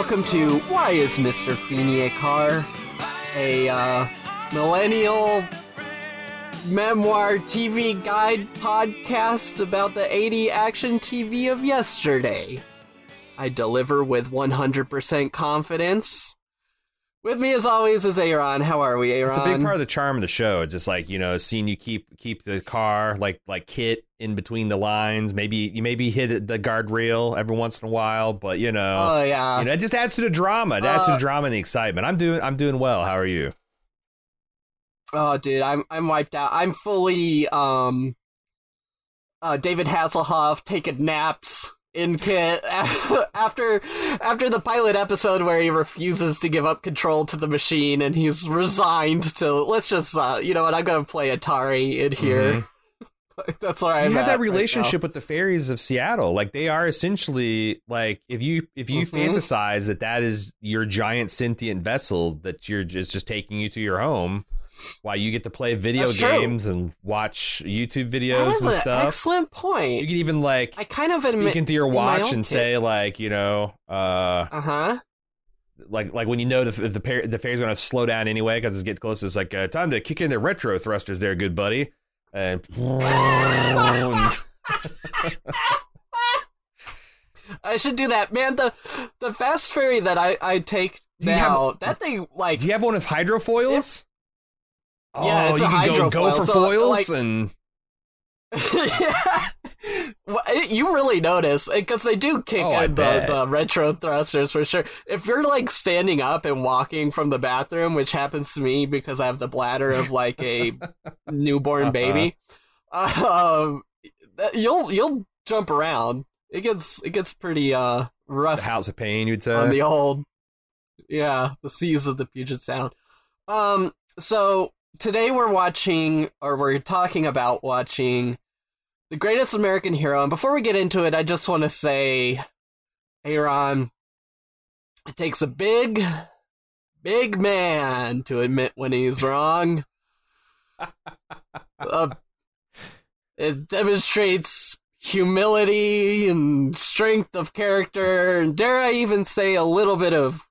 welcome to Why is Mr. Feeny a Car? A uh, millennial memoir TV guide podcast about the 80 action TV of yesterday. I deliver with 100% confidence. With me as always is Aaron. How are we, Aaron? It's a big part of the charm of the show. It's just like you know, seeing you keep keep the car like like Kit in between the lines. Maybe you maybe hit the guardrail every once in a while, but you know, Oh yeah. you know, it just adds to the drama. It adds to Uh, the drama and the excitement. I'm doing I'm doing well. How are you? Oh, dude, I'm I'm wiped out. I'm fully um, uh, David Hasselhoff taking naps in Kit after after the pilot episode where he refuses to give up control to the machine and he's resigned to let's just uh, you know what I'm gonna play Atari in here. That's where I'm you have at that right relationship with the ferries of Seattle. Like they are essentially like if you if you Mhm. fantasize that that is your giant sentient vessel that you're just just taking you to your home, while you get to play video That's true. games and watch YouTube videos and an stuff. excellent point. You can even like I kind of speak admit. into your watch and say like you know uh Uh huh. like like when you know the the, pair, the ferry's going to slow down anyway because it's getting close it's like uh, time to kick in the retro thrusters there good buddy and I should do that, man. The the fast ferry that I I take Do you have- now, that thing like do you have one of hydrofoils Yeah, oh it's you a can go, go for so, foils like- and yeah. Well, it- you really notice because they do kick Oh, in the, the retro thrusters for sure. If you're like standing up and walking from the bathroom, which happens to me because I have the bladder of like a newborn Uh-huh. baby, um, you'll you'll jump around. It gets it gets pretty uh the rough house of pain you'd say on the old yeah the seas of the puget sound um so today we're watching or we're talking about watching the greatest american hero. And before we get into it i just want to say aaron it takes a big big man to admit when he's wrong. Uh, it demonstrates humility and strength of character, and dare I even say a little bit of,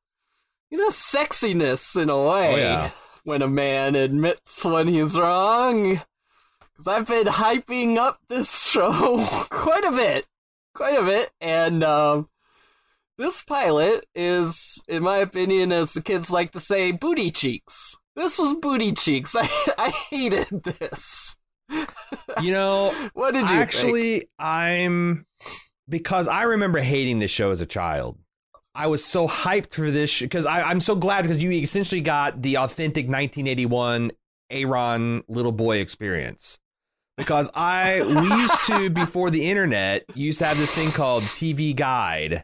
you know, sexiness in a way. Oh, yeah. When a man admits when he's wrong. Because I've been hyping up this show quite a bit, quite a bit, and um, this pilot is, in my opinion, as the kids like to say, booty cheeks. This was booty cheeks. I I hated this. you know What did you think? actually i'm because i remember hating this show as a child i was so hyped for this because i'm so glad because you essentially got the authentic 1981 aaron little boy experience because i we used to before the internet used to have this thing called tv guide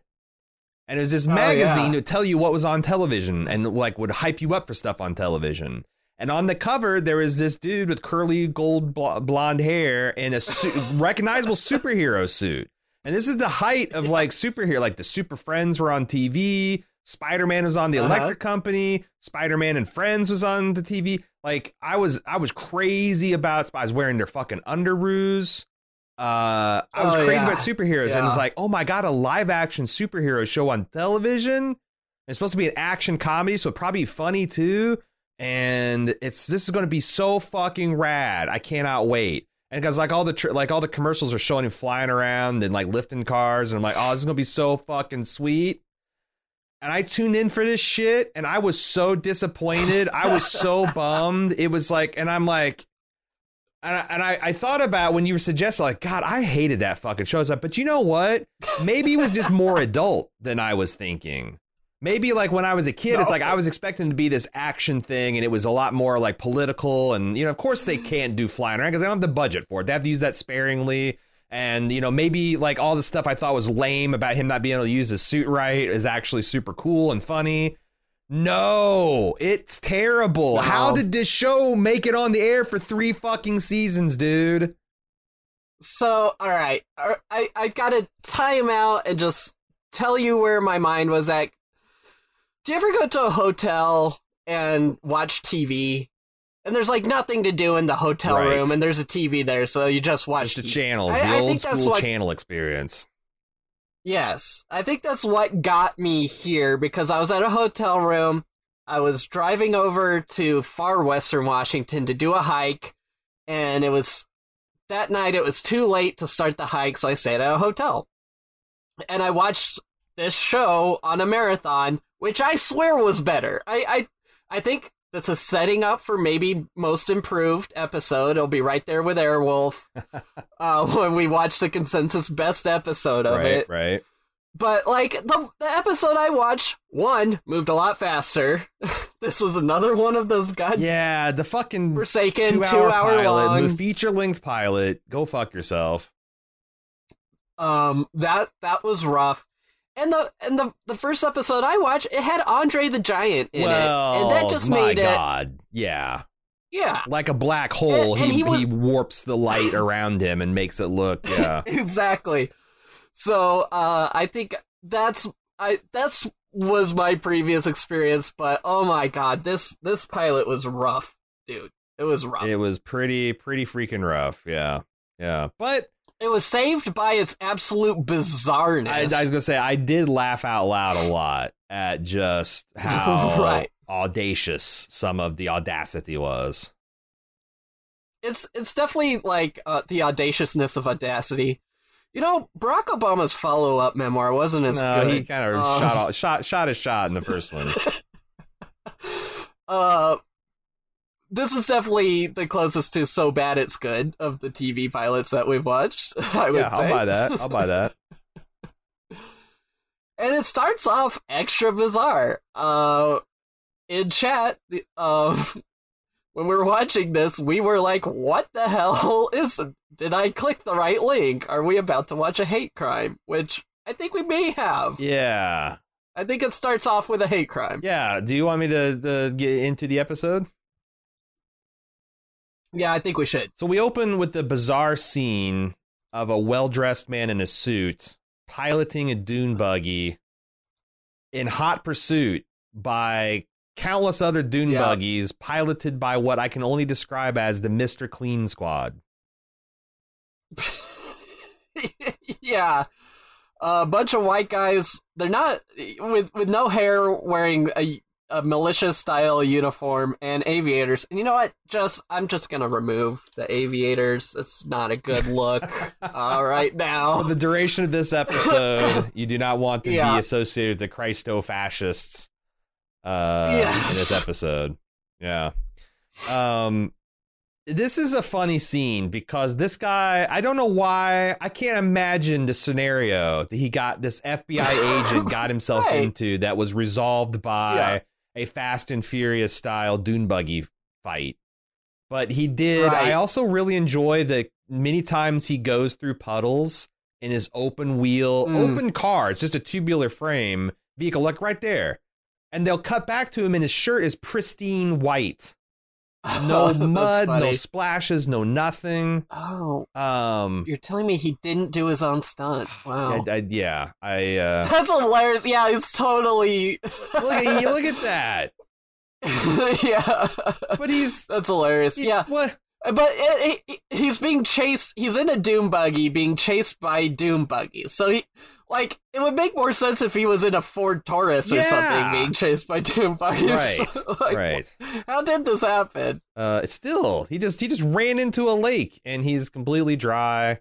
and it was this Oh, magazine yeah. to tell you what was on television and like would hype you up for stuff on television and on the cover, there is this dude with curly gold bl- blonde hair in a su- recognizable superhero suit. And this is the height of like superhero. Like the Super Friends were on TV. Spider Man was on the Uh-huh. Electric Company. Spider Man and Friends was on the TV. Like I was, I was crazy about. I was wearing their fucking underoos. Uh, I was Oh, crazy yeah. about superheroes, and it's like, oh my god, a live action superhero show on television. It's supposed to be an action comedy, so probably be funny too and it's this is going to be so fucking rad. I cannot wait. And because like all the tr- like all the commercials are showing him flying around and like lifting cars, and I'm like, oh, this is gonna be so fucking sweet. And I tuned in for this shit, and I was so disappointed. I was so bummed. It was like, and I'm like, and I, and I, I thought about when you were suggesting, like, God, I hated that fucking show. I was like, but you know what? Maybe it was just more adult than I was thinking. Maybe like when I was a kid, it's like I was expecting to be this action thing, and it was a lot more like political. And you know, of course, they can't do flying around because they don't have the budget for it. They have to use that sparingly. And you know, maybe like all the stuff I thought was lame about him not being able to use his suit right is actually super cool and funny. No, it's terrible. No. How did this show make it on the air for three fucking seasons, dude? So, all right, I I I gotta time out and just tell you where my mind was at. Do you ever go to a hotel and watch TV? And there's like nothing to do in the hotel Right. room, and there's a TV there, so you just watch Just the channels, I- the I old school what- channel experience. Yes, I think that's what got me here because I was at a hotel room. I was driving over to far western Washington to do a hike, and it was that night. It was too late to start the hike, so I stayed at a hotel. And I watched this show on a marathon, which I swear was better. I I, I think that's a setting up for maybe most improved episode. It'll be right there with Airwolf uh, when we watch the consensus best episode of right, it right. but like the the episode I watched, one moved a lot faster. this was another one of those god Yeah, the fucking forsaken two two hour, hour pilot, long. the feature length pilot. Go fuck yourself. Um, that that was rough. And the and the the first episode I watched, it had Andre the Giant in well, it, and that just my made it. god, yeah, Yeah, like a black hole. And- and he he was- he warps the light around him and makes it look. Yeah, exactly. So uh, I think that's I that's was my previous experience, but oh my god, this this pilot was rough, dude. It was rough. it was pretty pretty freaking rough. Yeah, yeah, but. It was saved by its absolute bizarreness. I, I was gonna say I did laugh out loud a lot at just how Right. audacious some of the audacity was. it's it's definitely like uh, the audaciousness of audacity. You know, Barack Obama's follow up memoir wasn't as no, good. he kind of Uh, shot off, shot shot his shot in the first one. uh, this is definitely the closest to so bad it's good of the TV pilots that we've watched. I would yeah, say. I'll buy that. I'll buy that. and it starts off extra bizarre. Uh, in chat, the, um, when we were watching this, we were like, "What the hell is? Did I click the right link? Are we about to watch a hate crime?" Which I think we may have. Yeah, I think it starts off with a hate crime. yeah. Do you want me to, to get into the episode? Yeah, I think we should. So we open with the bizarre scene of a well dressed man in a suit piloting a dune buggy in hot pursuit by countless other dune Yeah. buggies piloted by what I can only describe as the Mr. Clean Squad. yeah. A bunch of white guys. They're not with with no hair, wearing a, a militia style uniform and aviators. And you know what? Just I'm just gonna remove the aviators. It's not a good look. All right For now. the duration of this episode, you do not want to Yeah. be associated with the Christo fascists uh, Yes. in this episode. Yeah. Um, this is a funny scene because this guy, I don't know why, I can't imagine the scenario that he got this FBI agent got himself Right. into that was resolved by Yeah. A Fast and Furious style dune buggy fight. But he did. I also really enjoy the many times he goes through puddles in his open wheel, Mm. open car. It's just a tubular frame vehicle, like right there. And they'll cut back to him, and his shirt is pristine white. No That's mud, no splashes, no nothing. Oh, Um, you're telling me he didn't do his own stunt? Wow. I, I- yeah, I uh, That's hilarious. Yeah, he's totally. look at you! look at that. yeah. But he's That's hilarious. Yeah. What? But it, it, he's being chased. He's in a dune buggy, being chased by dune buggies. So he, like, it would make more sense if he was in a Ford Taurus or Yeah. something, being chased by dune buggies. Right, Like, right. How did this happen? Uh, still he just he just ran into a lake and he's completely dry.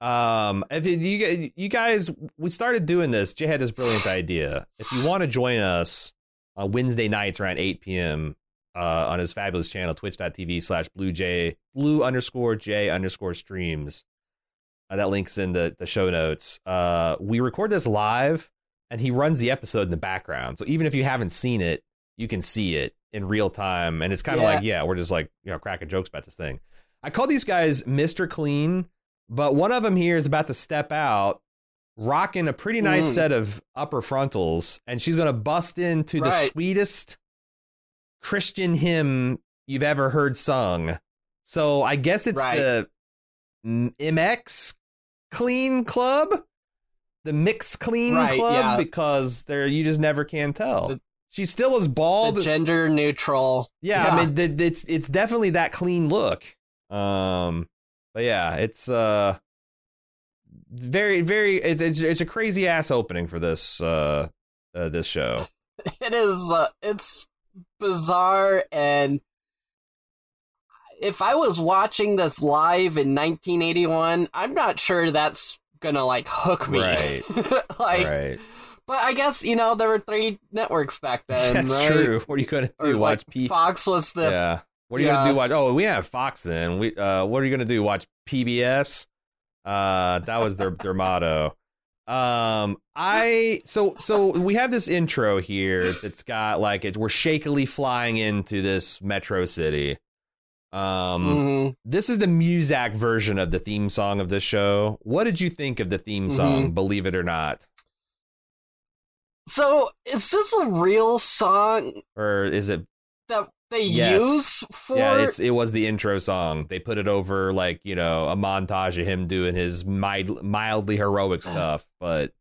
Um, if you, you you guys, we started doing this. Jay had this brilliant idea. If you want to join us on Wednesday nights around 8 p.m. Uh, on his fabulous channel, twitch.tv slash blue j blue underscore j underscore streams. Uh, that link's in the, the show notes. Uh, we record this live and he runs the episode in the background. So even if you haven't seen it, you can see it in real time. And it's kind of Yeah. like, yeah, we're just like, you know, cracking jokes about this thing. I call these guys Mr. Clean, but one of them here is about to step out, rocking a pretty nice Mm. set of upper frontals, and she's going to bust into the sweetest Christian hymn you've ever heard sung. So I guess it's Right. the MX clean club, the mix clean Right, club, yeah. because there you just never can tell. The- she still is bald. the gender neutral. yeah, I mean, th- it's it's definitely that clean look. Um, but yeah, it's uh very very it's it's, it's a crazy ass opening for this uh, uh this show. it is. Uh, it's bizarre, and if I was watching this live in 1981, I'm not sure that's gonna like hook me. Right. like, right. but I guess you know there were three networks back then. That's right? true. What are you gonna Or, do? like, Watch P Fox was the Yeah. What are you Yeah. gonna do? Watch? Oh, we have Fox then. We uh, what are you gonna do? Watch PBS? Uh, that was their their motto. Um, I so so we have this intro here that's got like it. We're shakily flying into this metro city. Um, Mhm. this is the Muzak version of the theme song of this show. What did you think of the theme Mm-hmm. song? Believe it or not, So is this a real song or is it that they Yes. use for? Yeah, it's it was the intro song. They put it over like you know a montage of him doing his mild, mildly heroic stuff. But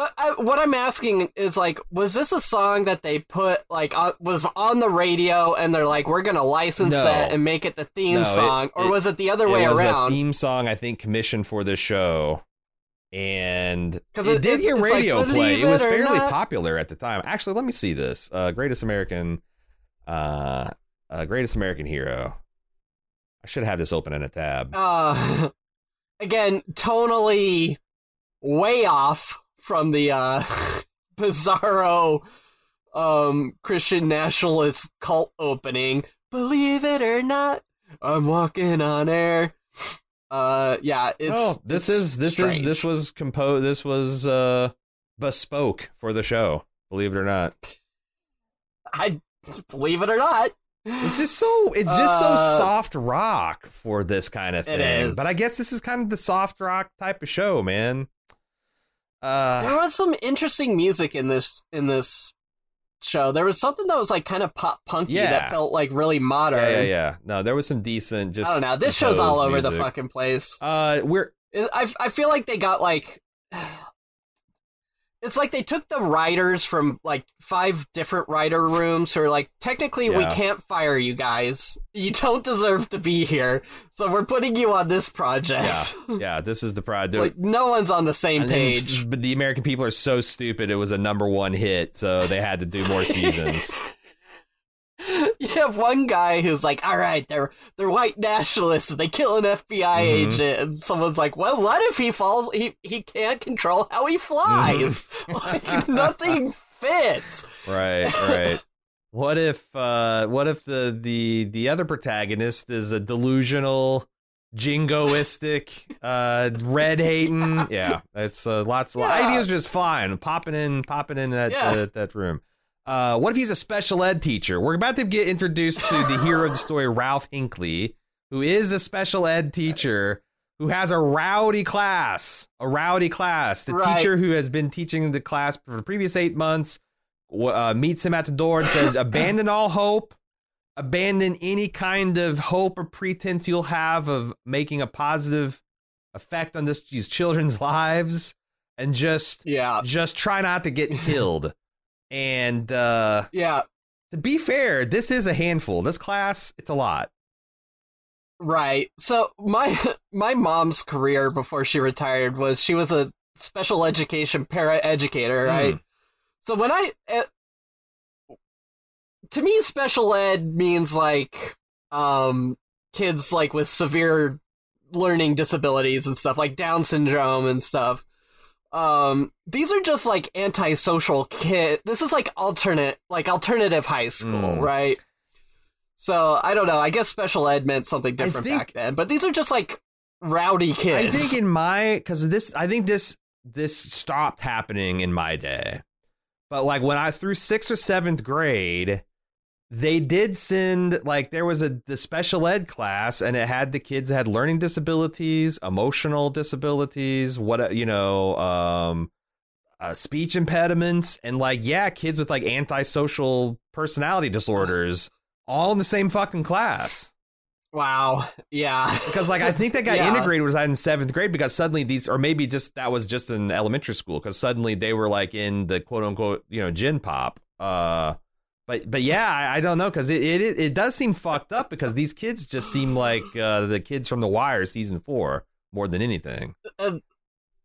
But I, what I'm asking is like, was this a song that they put like on, was on the radio and they're like, we're gonna license No. that and make it the theme No, it- song, or it- was it the other it way was around? a theme song I think commissioned for this show, and 'Cause it, it- did get it's like, radio play. It was it fairly not- popular at the time. Actually, let me see this. Uh, Greatest American, uh, uh, Greatest American Hero. I should have this open in a tab. uh, again, tonally way off from the uh, bizarro um, Christian nationalist cult opening. Believe it or not, I'm walking on air. Uh, yeah, it's oh, this it's is this is this was composed. This was uh bespoke for the show. Believe it or not. I believe it or not. It's just so it's just so Uh, soft rock for this kind of thing. But I guess this is kind of the soft rock type of show, man. There Uh was some interesting music in this in this show. There was something that was like kind of pop punky Yeah. that felt like really modern. yeah, yeah, yeah. No, there was some decent just I don't know. This show's all over the fucking place. Uh we're I I feel like they got like. It's like they took the writers from like five different writer rooms who are like, technically, we can't fire you guys. You don't deserve to be here. So we're putting you on this project. yeah, yeah, this is the pride. It's like no one's on the same And page. but the American people are so stupid. It was a number one hit, so they had to do more seasons. you have one guy who's like, "All right, they're they're white nationalists. They kill an FBI Mhm. agent," and someone's like, "Well, what if he falls? He he can't control how he flies. like nothing fits." right, right. What if uh what if the the the other protagonist is a delusional jingoistic uh red hating yeah it's uh, lots of Yeah. ideas just flying popping in popping in that Yeah. uh, that room uh what if he's a special ed teacher? We're about to get introduced to the hero of the story ralph hinkley who is a special ed teacher who has a rowdy class a rowdy class. The Right. teacher who has been teaching the class for the previous eight months uh, meets him at the door and says abandon all hope. Abandon any kind of hope or pretense you'll have of making a positive effect on this these children's lives and just Yeah, just try not to get killed and uh yeah, to be fair this is a handful this class it's a lot right. So my my mom's career before she retired was she was a special education para educator, right? Mm. So when I, uh, to me, special ed means like um kids like with severe learning disabilities and stuff, like Down syndrome and stuff. Um, these are just like antisocial kid. This is like alternate, like alternative high school, Mm. right? So I don't know. I guess special ed meant something different think- back then, but these are just like rowdy kids. i think in my because this i think this this stopped happening in my day but like when i through sixth or seventh grade they did send like there was a the special ed class and it had the kids that had learning disabilities emotional disabilities what you know um uh, speech impediments and like yeah kids with like antisocial personality disorders all in the same fucking class Wow. Yeah. because like I think that got Yeah. integrated was in seventh grade because suddenly these or maybe just that was just in elementary school because suddenly they were like in the quote unquote you know gen pop. Uh, but but yeah, I, I don't know because it, it it does seem fucked up because these kids just seem like uh, the kids from The Wire season four more than anything. And,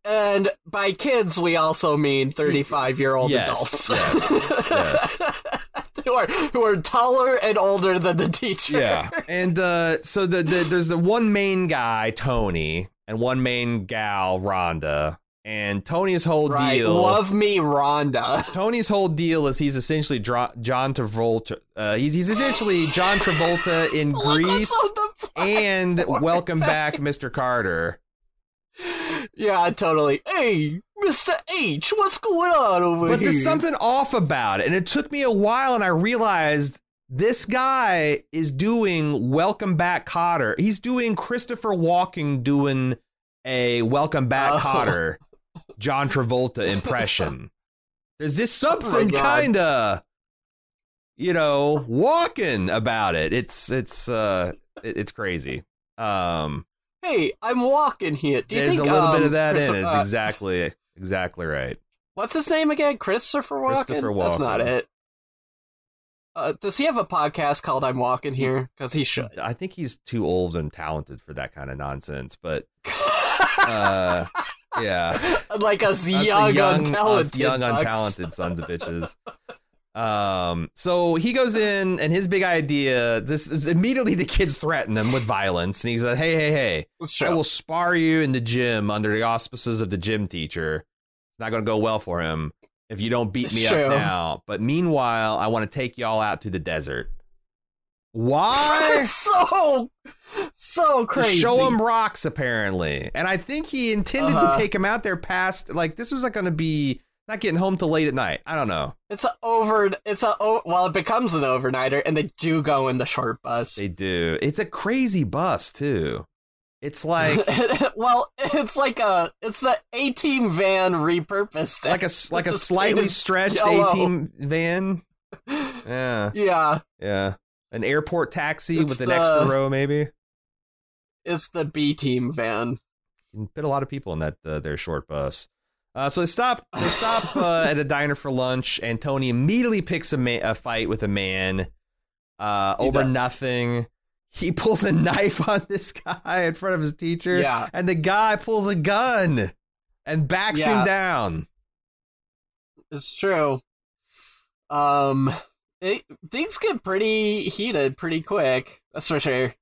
and by kids, we also mean 35 year old Yes, adults. yes, who, are, who are taller and older than the teacher. Yeah. And uh, so the, the there's the one main guy Tony and one main gal Rhonda. And Tony's whole Right. deal. Love me, Rhonda. Tony's whole deal is he's essentially John Travolta. Uh, he's he's essentially John Travolta in Grease and. Welcome Back, Mr. Carter. Yeah, totally. Hey, Mr. H, what's going on over But here? But there's something off about it, and it took me a while, and I realized this guy is doing Welcome Back Kotter. He's doing Christopher Walken doing a Welcome Back Oh. Kotter, John Travolta impression. There's this Oh something God. kind of, you know, walking about it. It's it's uh it- it's crazy. Um, Hey, I'm walking here. Do you there's think a little bit um, of that in it. It's uh, exactly exactly right. What's his name again? Christopher Walken? Christopher That's not it. Uh, does he have a podcast called I'm Walking Here? Because he should. I think he's too old and talented for that kind of nonsense. But uh, yeah, like us young, young, untalented. us young, bucks. untalented sons of bitches. Um, so he goes in, and his big idea. This is immediately the kids threaten him with violence, and he's like, "Hey, hey, hey! I will spar you in the gym under the auspices of the gym teacher. It's not going to go well for him if you don't beat me up now. But meanwhile, I want to take y'all out to the desert. Why? so, so crazy. show him rocks, apparently. And I think he intended Uh-huh. to take him out there past, like, this was not going to be not getting home till late at night. I don't know. It's a over. It's a well. It becomes an overnighter, and they do go in the short bus. They do. It's a crazy bus, too. It's like. well, it's like a it's the A team van repurposed. like a like a slightly stretched. A team van. Yeah, Yeah, yeah. An airport taxi It's with an the- extra row, maybe. It's the B team van. You can fit a lot of people in that uh, their short bus. Uh, so they stop. They stop uh, at a diner for lunch, and Tony immediately picks a, ma- a fight with a man uh, over does. nothing. He pulls a knife on this guy in front of his teacher, Yeah. and the guy pulls a gun and backs Yeah. him down. It's true. Um, it, things get pretty heated pretty quick. That's for sure.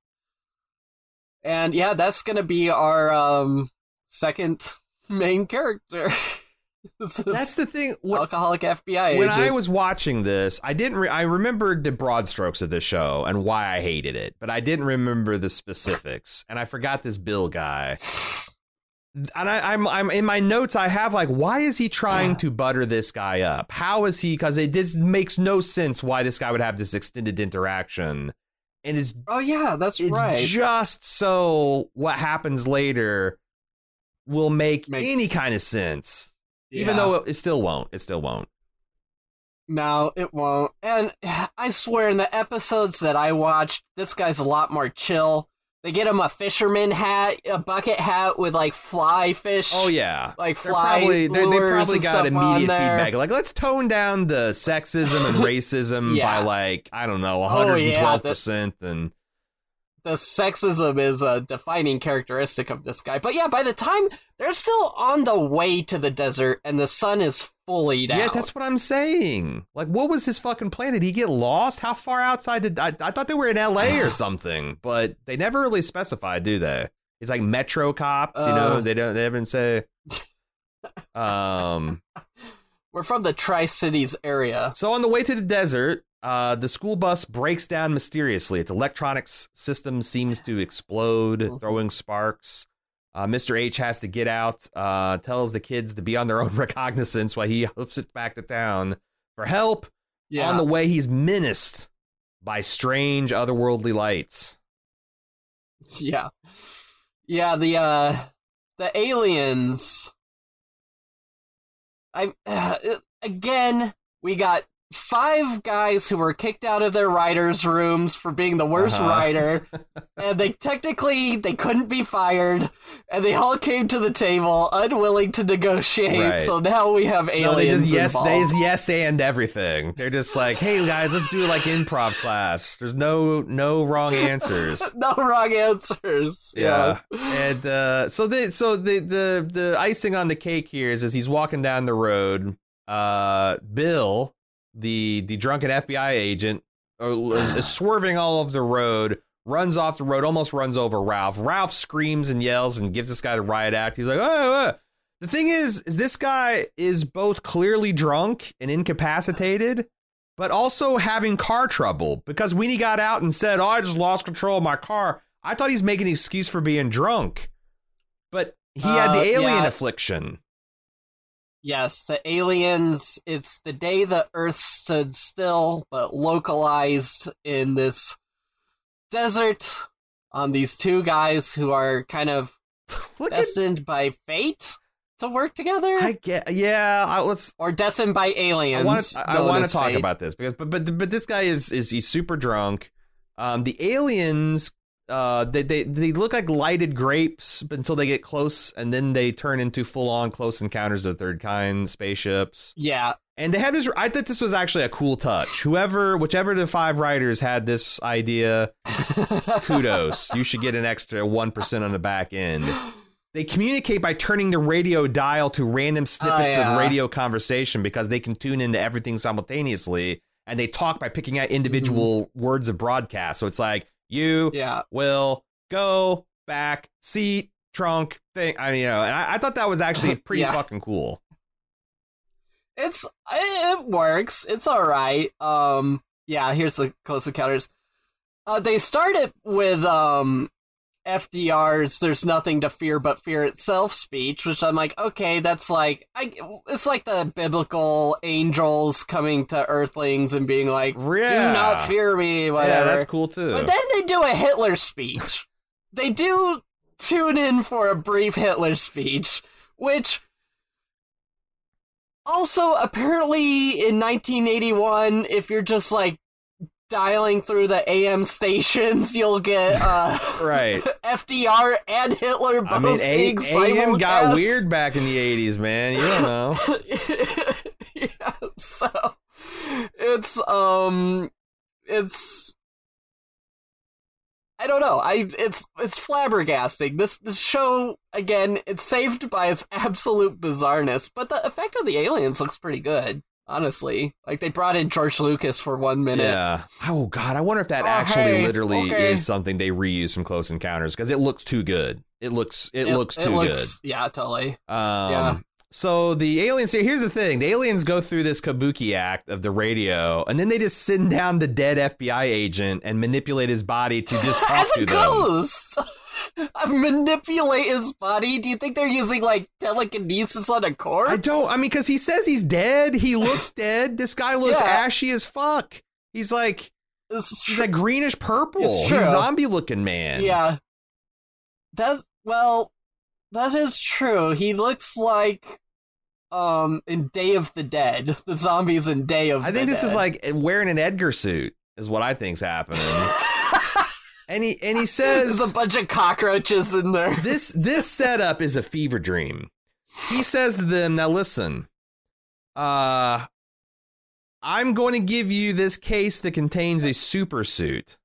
And yeah, that's gonna be our um second main character. That's the thing. What, alcoholic FBI agent. when agent. I was watching this, I didn't. Re- I remembered the broad strokes of the show and why I hated it, but I didn't remember the specifics. And I forgot this Bill guy. And I, I'm, I'm in my notes. I have like, why is he trying to butter this guy up? How is he? Because it just makes no sense why this guy would have this extended interaction, and it's oh yeah, that's it's right. just so what happens later will make Makes- any kind of sense. Even Yeah. though it still won't. It still won't. No, it won't. And I swear, in the episodes that I watched, this guy's a lot more chill. They get him a fisherman hat, a bucket hat with like fly fish. Oh yeah, like They're fly probably they, they probably and got immediate feedback. Like let's tone down the sexism and racism Yeah. by like I don't know, Oh, 112 yeah, percent. And The sexism is a defining characteristic of this guy. But yeah, by the time they're still on the way to the desert and the sun is fully down. yeah, that's what I'm saying. Like, what was his fucking plan? Did he get lost? How far outside did I? I thought they were in L.A. or something, but they never really specify, do they? It's like Metro cops, you know. Uh. They don't. They haven't say. Um. We're from the Tri Cities area. So on the way to the desert, uh, the school bus breaks down mysteriously. Its electronics system seems to explode, Mhm. throwing sparks. Uh, Mr. H has to get out, uh, tells the kids to be on their own recognizance while he hoofs it back to town for help. Yeah. On the way, he's menaced by strange otherworldly lights. Yeah. Yeah, the uh the aliens I uh, again we got five guys who were kicked out of their writers' rooms for being the worst Uh-huh. writer, and they technically they couldn't be fired, and they all came to the table unwilling to negotiate. Right. So now we have aliens. No, they just yes, they yes and everything. They're just like, hey guys, let's do like improv class. There's no no wrong answers. no wrong answers. Yeah. And uh, so the so the the the icing on the cake here is as he's walking down the road, uh, Bill, the the drunken FBI agent, uh, is, is swerving all over the road. Runs off the road, almost runs over Ralph. Ralph screams and yells and gives this guy the riot act. He's like, "Oh!" oh." The thing is, is this guy is both clearly drunk and incapacitated, but also having car trouble because when he got out and said, "Oh, I just lost control of my car," I thought he's making an excuse for being drunk, but he had the Uh, alien yeah. affliction. Yes, the aliens. It's the day the Earth stood still, but localized in this desert on these two guys who are kind of Look at, destined by fate to work together, I get, yeah. I, let's. or destined by aliens. I want to talk fate. about this because, but but but this guy is is he's super drunk. Um, the aliens. Uh, they, they they look like lighted grapes until they get close, and then they turn into full on close encounters of the third kind spaceships. Yeah, And they have this. I thought this was actually a cool touch. Whoever, whichever of the five writers had this idea, kudos. you should get an extra one percent on the back end. They communicate by turning the radio dial to random snippets Oh, yeah. of radio conversation because they can tune into everything simultaneously, and they talk by picking out individual words of broadcast. So it's like you yeah. will go back seat trunk thing. I mean, you know, and I, I thought that was actually pretty Yeah. fucking cool. It's it works. It's all right. Um, yeah. Here's the close encounters. Uh, they started with um, FDR's "There's nothing to fear but fear itself" speech, which I'm like, okay, that's like, I, it's like the biblical angels coming to Earthlings and being like, "Do not fear me," whatever. Yeah, that's cool too. But then they do a Hitler speech. they do tune in for a brief Hitler speech, which also apparently in 1981, if you're just like dialing through the AM stations, you'll get uh, right. FDR and Hitler both I mean, A- AM got weird back in the 80s, man. You don't know. yeah, so it's um it's I don't know. I it's it's flabbergasting. This this show again, it's saved by its absolute bizarreness, but the effect of the aliens looks pretty good. Honestly, like they brought in George Lucas for one minute. yeah. Oh, God. I wonder if that Oh, actually hey, literally okay. is something they reuse from Close Encounters because it looks too good. It looks it, looks too looks- Yeah, totally. Um, yeah. So the aliens here, here's the thing. The aliens go through this kabuki act of the radio, and then they just send down the dead FBI agent and manipulate his body to just talk As to a them. ghost. I manipulate his body. Do you think they're using like telekinesis on a corpse? I don't. I mean, because he says he's dead. He looks dead. This guy looks Yeah. ashy as fuck. He's like he's like greenish purple. He's zombie looking man. Yeah. That's well, that is true. He looks like um in Day of the Dead. The zombies in Day of I think this is like wearing an Edgar suit is what I think's happening. and he and he There's says a bunch of cockroaches in there. this this setup is a fever dream. He says to them, "Now listen, uh, I'm going to give you this case that contains a super suit,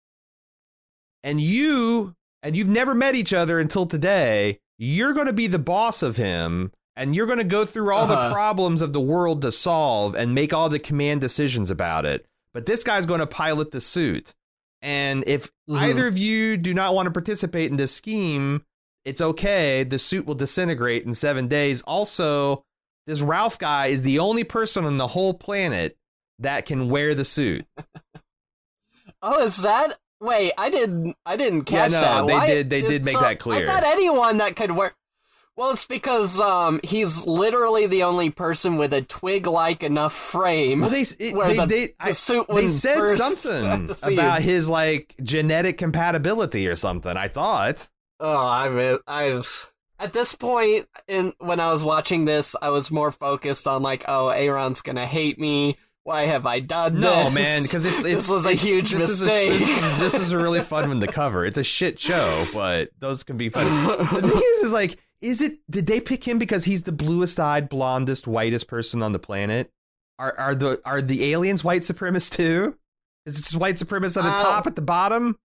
and you and you've never met each other until today. You're going to be the boss of him." And you're going to go through all the Uh-huh. problems of the world to solve and make all the command decisions about it. But this guy's going to pilot the suit. And if Mhm. either of you do not want to participate in this scheme, it's okay. The suit will disintegrate in seven days. Also, this Ralph guy is the only person on the whole planet that can wear the suit. Oh, is that? Wait, I didn't. I didn't Yeah, catch no, that. they Why- did- they did make so- that clear. I thought anyone that could wear. Well, it's because um he's literally the only person with a twig-like enough frame. Well, they it, Where they, the- they, the I- suit they said something about his like genetic compatibility or something. I thought. Oh, I mean, I've at this point in when I was watching this, I was more focused on like, oh, Aaron's gonna hate me Why have I done No, this? No, man, because it's, it's this was a huge this is a- mistake. this, is, this is a really fun one to cover. It's a shit show, but those can be fun. the thing is, is like, is it? Did they pick him because he's the bluest eyed, blondest, whitest person on the planet? Are are the are the aliens white supremacists too? Is it just white supremacists at the Uh, top, at the bottom,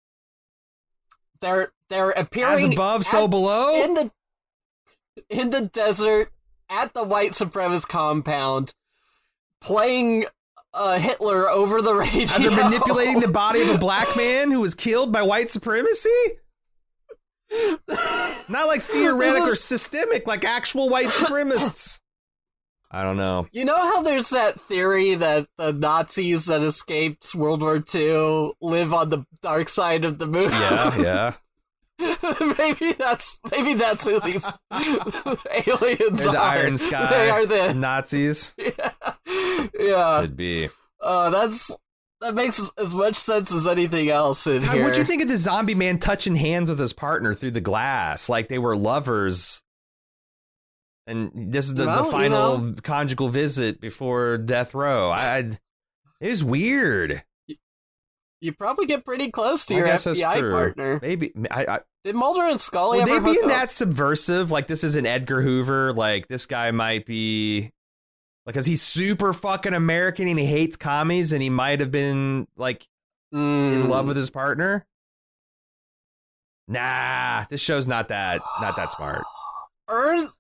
they're they're appearing as above, so below? in the in the desert at the white supremacist compound, playing uh, Hitler over the radio. As they're manipulating the body of a black man who was killed by white supremacy? Not like theoretic This or systemic, like actual white supremacists. I don't know. You know how there's that theory that the Nazis that escaped World War II live on the dark side of the moon? Yeah, yeah. maybe that's maybe that's who these aliens the are. Iron Sky They are the Nazis. yeah. yeah. Could be. Uh, that's that makes as much sense as anything else in God, here. what'd you think of the zombie man touching hands with his partner through the glass, like they were lovers? And this is the, Well, the you final know. conjugal visit before death row. I, it was weird. You probably get pretty close to I your guess that's FBI true. partner. Maybe I, I, Did Mulder and Scully Would ever they be in that subversive? Like this is an Edgar Hoover. Like this guy might be, like, cause he's super fucking American and he hates commies, and he might have been like in Mm. love with his partner. Nah, this show's not that not that smart. Ernst.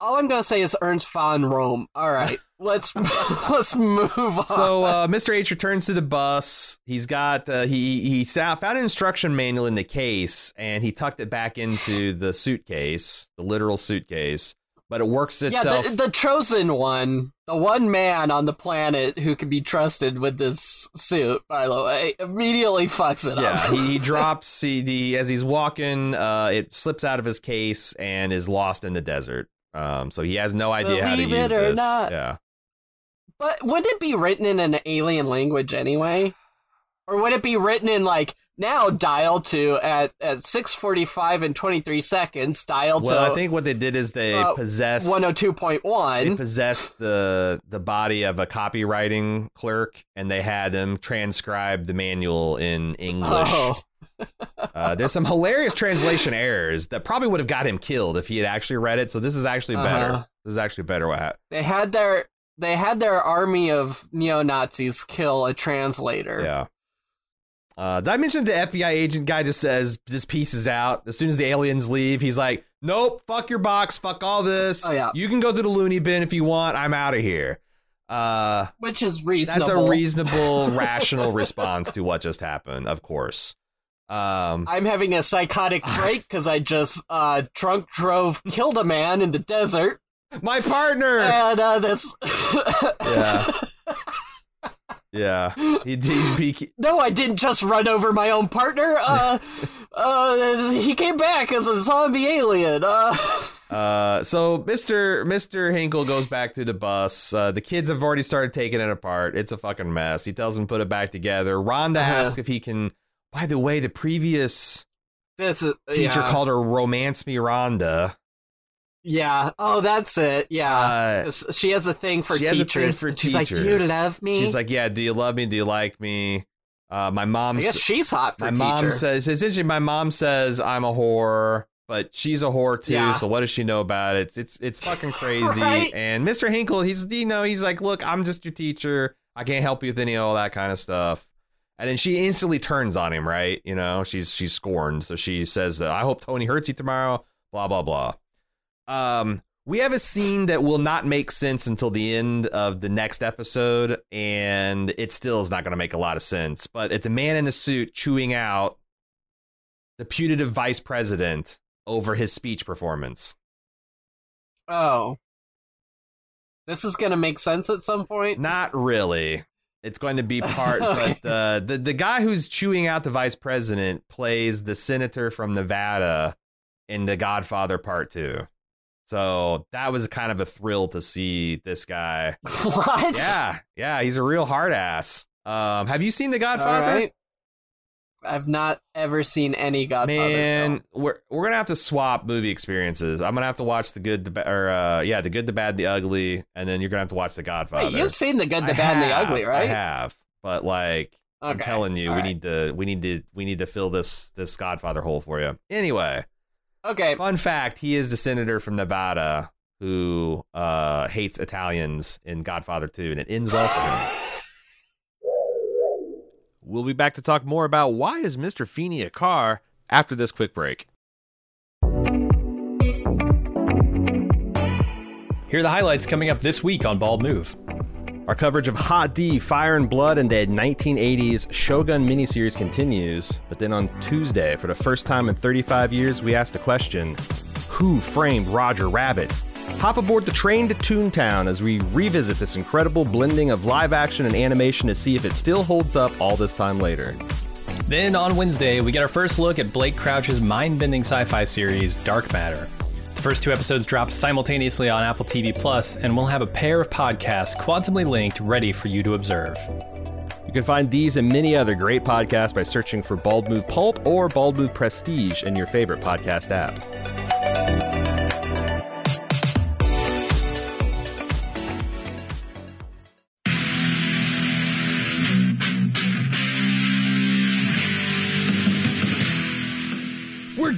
All I'm gonna say is Ernst von Röhm. All right, let's let's move on. So uh, Mr. H returns to the bus. He's got uh, he he found an instruction manual in the case, and he tucked it back into the suitcase, the literal suitcase. But it works yeah, itself. the, the chosen one, the one man on the planet who can be trusted with this suit. By the way, immediately fucks it Yeah, up. he, he drops he, the as he's walking, uh, it slips out of his case and is lost in the desert. Um, so he has no idea how to Believe use it or this. not. Yeah, But would it be written in an alien language anyway? Or would it be written in like now dial to at at 645 and 23 seconds dial well, to I think what they did is they uh, possessed they possessed the the body of a copywriting clerk, and they had him transcribe the manual in English. oh Uh, there's some hilarious translation errors that probably would have got him killed if he had actually read it. So this is actually better. Uh-huh. This is actually better. What happened? they had their they had their army of neo-Nazis kill a translator Yeah. Uh, did I mention the FBI agent guy just says this piece is out as soon as the aliens leave? He's like, "Nope, fuck your box, fuck all this. Oh, yeah. You can go to the loony bin if you want. I'm out of here." Uh, which is reasonable that's a reasonable, rational response to what just happened. Of course. Um, I'm having a psychotic break because I just uh, drunk drove, killed a man in the desert, my partner. and uh, this. Yeah. yeah. He, he, he, No, I didn't just run over my own partner. Uh, uh, he came back as a zombie alien. Uh, Uh, so Mr. Mr. Hinkle goes back to the bus. Uh, the kids have already started taking it apart. It's a fucking mess. He tells them to put it back together. Rhonda Uh-huh. asks if he can. By the way, the previous this is teacher yeah. called her "Romance Me, Rhonda." Yeah. Oh, that's it. Yeah. Uh, she has a thing for she has a teachers. thing for She's like, "Do you love me?" she's like, "Yeah, do you love me? Do you like me?" Uh, my mom. Guess she's hot for my mom says it's interesting. My mom says I'm a whore, but she's a whore too. Yeah. So what does she know about it? It's it's, it's fucking crazy. Right? And Mr. Hinkle, he's you know he's like, look, I'm just your teacher. I can't help you with any of all that kind of stuff. And then she instantly turns on him, right? You know, she's she's scorned. So she says, "I hope Tony hurts you tomorrow." Blah blah blah. Um, we have a scene that will not make sense until the end of the next episode, and it still is not going to make a lot of sense. But it's a man in a suit chewing out the putative vice president over his speech performance. oh, this is gonna make sense at some point. Not really. It's going to be part, Okay. but uh, the the guy who's chewing out the vice president plays the senator from Nevada in The Godfather Part Two. So that was kind of a thrill to see this guy. what? Yeah, yeah, he's a real hard ass. Um, have you seen The Godfather? right. I've not ever seen any Godfather. Man, film. we're we're gonna have to swap movie experiences. I'm gonna have to watch the good, the ba- or uh, yeah, the good, the bad, the ugly, and then you're gonna have to watch the Godfather. Wait, you've seen the good, the I bad, and the have, ugly, I right? have, but like I'm telling you, all we right. need to, we need to, we need to fill this this Godfather hole for you. Anyway, Okay, fun fact: he is the senator from Nevada who uh hates Italians in Godfather 2, and it ends well for him. We'll be back to talk more about why is Mr. Feeny a car after this quick break. Here are the highlights coming up this week on Bald Move. Our coverage of Hot D, Fire and Blood, and the 1980s Shogun miniseries continues. But then on Tuesday, for the first time in 35 years, we asked a question Who framed Roger Rabbit? Hop aboard the train to Toontown as we revisit this incredible blending of live action and animation to see if it still holds up all this time later. Then on Wednesday, we get our first look at Blake Crouch's mind bending sci fi series, Dark Matter. The first two episodes drop simultaneously on Apple TV Plus, and we'll have a pair of podcasts quantumly linked ready for you to observe. You can find these and many other great podcasts by searching for Bald Move Pulp or Bald Move Prestige in your favorite podcast app.